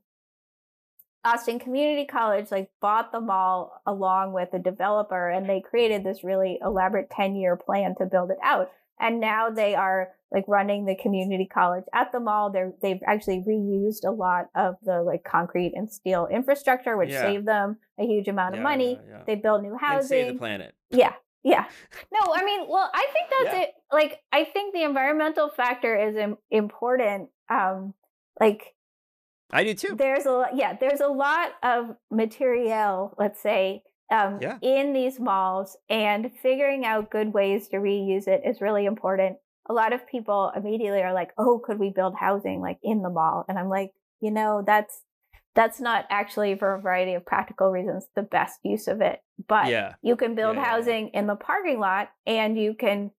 Austin Community College like bought the mall along with a developer and they created this really elaborate 10-year plan to build it out. And now they are like running the community college at the mall. They're they've actually reused a lot of the like concrete and steel infrastructure, which
Yeah.
saved them a huge amount of
Yeah,
money.
yeah.
They built new
And
housing.
save the planet.
Yeah. Yeah. No, I mean, well, I think that's it. Like, I think the environmental factor is Im- important. Um, like,
I do too.
there's a lot, yeah, there's a lot of material, let's say, um,
Yeah.
in these malls, and figuring out good ways to reuse it is really important. A lot of people immediately are like, "Oh, could we build housing like in the mall?" And I'm like, you know, that's that's not actually for a variety of practical reasons the best use of it. But
Yeah.
you can build
Yeah,
housing in the parking lot, and you can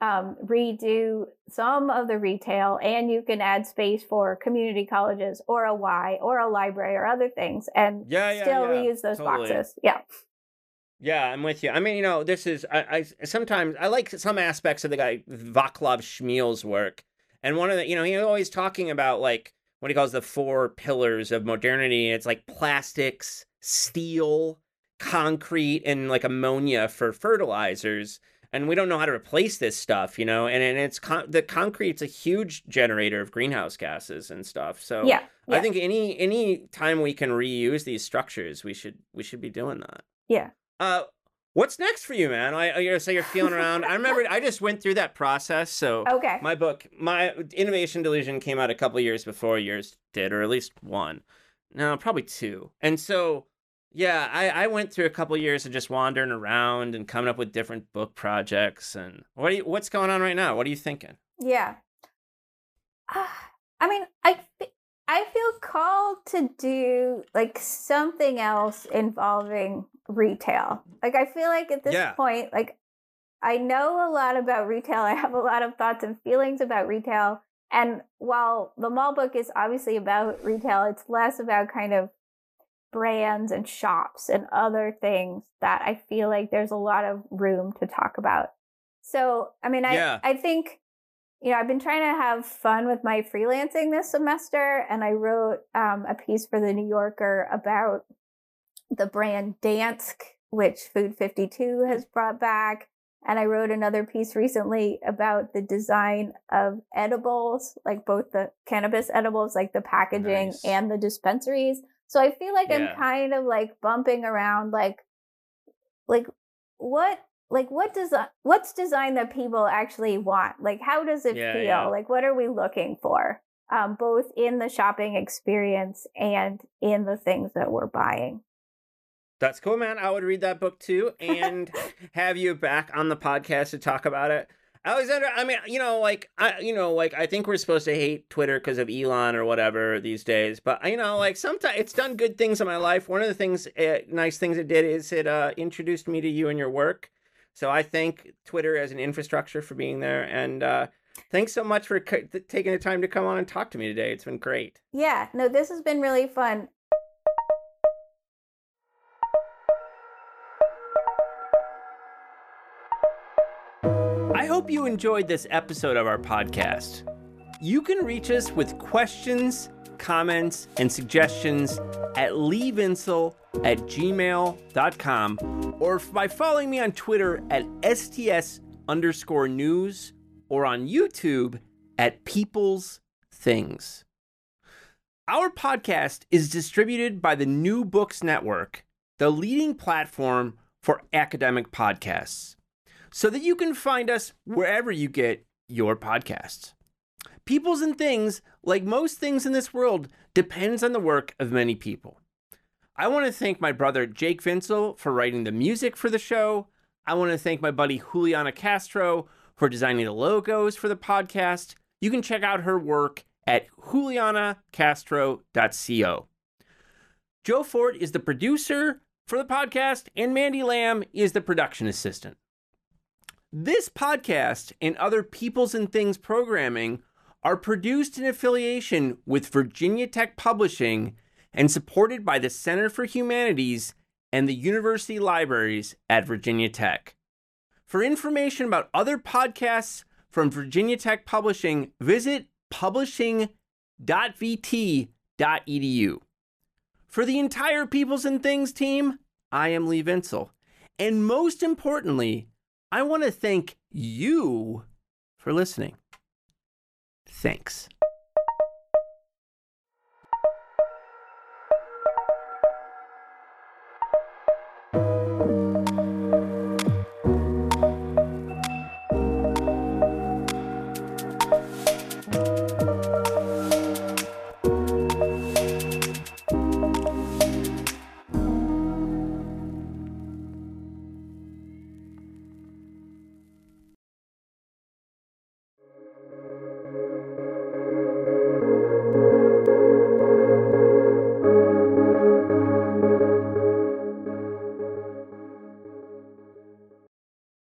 um, redo some of the retail, and you can add space for community colleges or a Y or a library or other things, and
Yeah, yeah,
still
yeah,
reuse those
totally.
boxes. Yeah.
Yeah, I'm with you. I mean, you know, this is I, I sometimes I like some aspects of the guy Vaclav Smil's work, and one of the you know he's always talking about like what he calls the four pillars of modernity. It's like plastics, steel, concrete, and like ammonia for fertilizers. And we don't know how to replace this stuff, you know. And and it's con- the concrete's a huge generator of greenhouse gases and stuff. So
Yeah.
I think any any time we can reuse these structures, we should we should be doing that.
Yeah.
Uh, what's next for you, man? I, I you say you're feeling around. I remember I just went through that process. So
Okay.
my book, my Innovation Delusion, came out a couple years before yours did, or at least one. No, probably two. And so, yeah, I, I went through a couple years of just wandering around and coming up with different book projects. And what you, what's going on right now? What are you thinking?
Yeah. Ah, I mean, I I feel called to do like something else involving retail. Like I feel like at this
Yeah.
point, like I know a lot about retail. I have a lot of thoughts and feelings about retail. And while the mall book is obviously about retail, it's less about kind of brands and shops and other things that I feel like there's a lot of room to talk about. So, I mean, I
Yeah.
I think you know, I've been trying to have fun with my freelancing this semester, and I wrote um, a piece for the New Yorker about the brand Dansk, which Food 52 has brought back. And I wrote another piece recently about the design of edibles, like both the cannabis edibles, like the packaging
Nice.
and the dispensaries. So I feel like
Yeah.
I'm kind of like bumping around like like what like what does what's design that people actually want like how does it
Yeah,
feel
yeah.
like what are we looking for um, both in the shopping experience and in the things that we're buying
That's cool, man. I would read that book too and have you back on the podcast to talk about it. Alexandra, I mean, you know, like I you know, like I think we're supposed to hate Twitter because of Elon or whatever these days, but you know, like sometimes it's done good things in my life. One of the things uh, nice things it did is it uh introduced me to you and your work. So I thank Twitter as an infrastructure for being there and uh thanks so much for c- taking the time to come on and talk to me today. It's been great.
yeah no this has been really fun
I hope you enjoyed this episode of our podcast. You can reach us with questions, comments, and suggestions at leevinsel at gmail.com or by following me on Twitter at STS underscore news or on YouTube at People's Things. Our podcast is distributed by the New Books Network, the leading platform for academic podcasts so that you can find us wherever you get your podcasts. Peoples and things, like most things in this world, depends on the work of many people. I want to thank my brother Jake Vinsel for writing the music for the show. I want to thank my buddy Juliana Castro for designing the logos for the podcast. You can check out her work at julianacastro.co. Joe Fort is the producer, for the podcast, and Mandy Lamb is the production assistant. This podcast and other Peoples and Things programming are produced in affiliation with Virginia Tech Publishing and supported by the Center for Humanities and the University Libraries at Virginia Tech. For information about other podcasts from Virginia Tech Publishing, visit publishing.vt.edu. For the entire Peoples and Things team, I am Lee Vinsel. And most importantly, I want to thank you for listening. Thanks.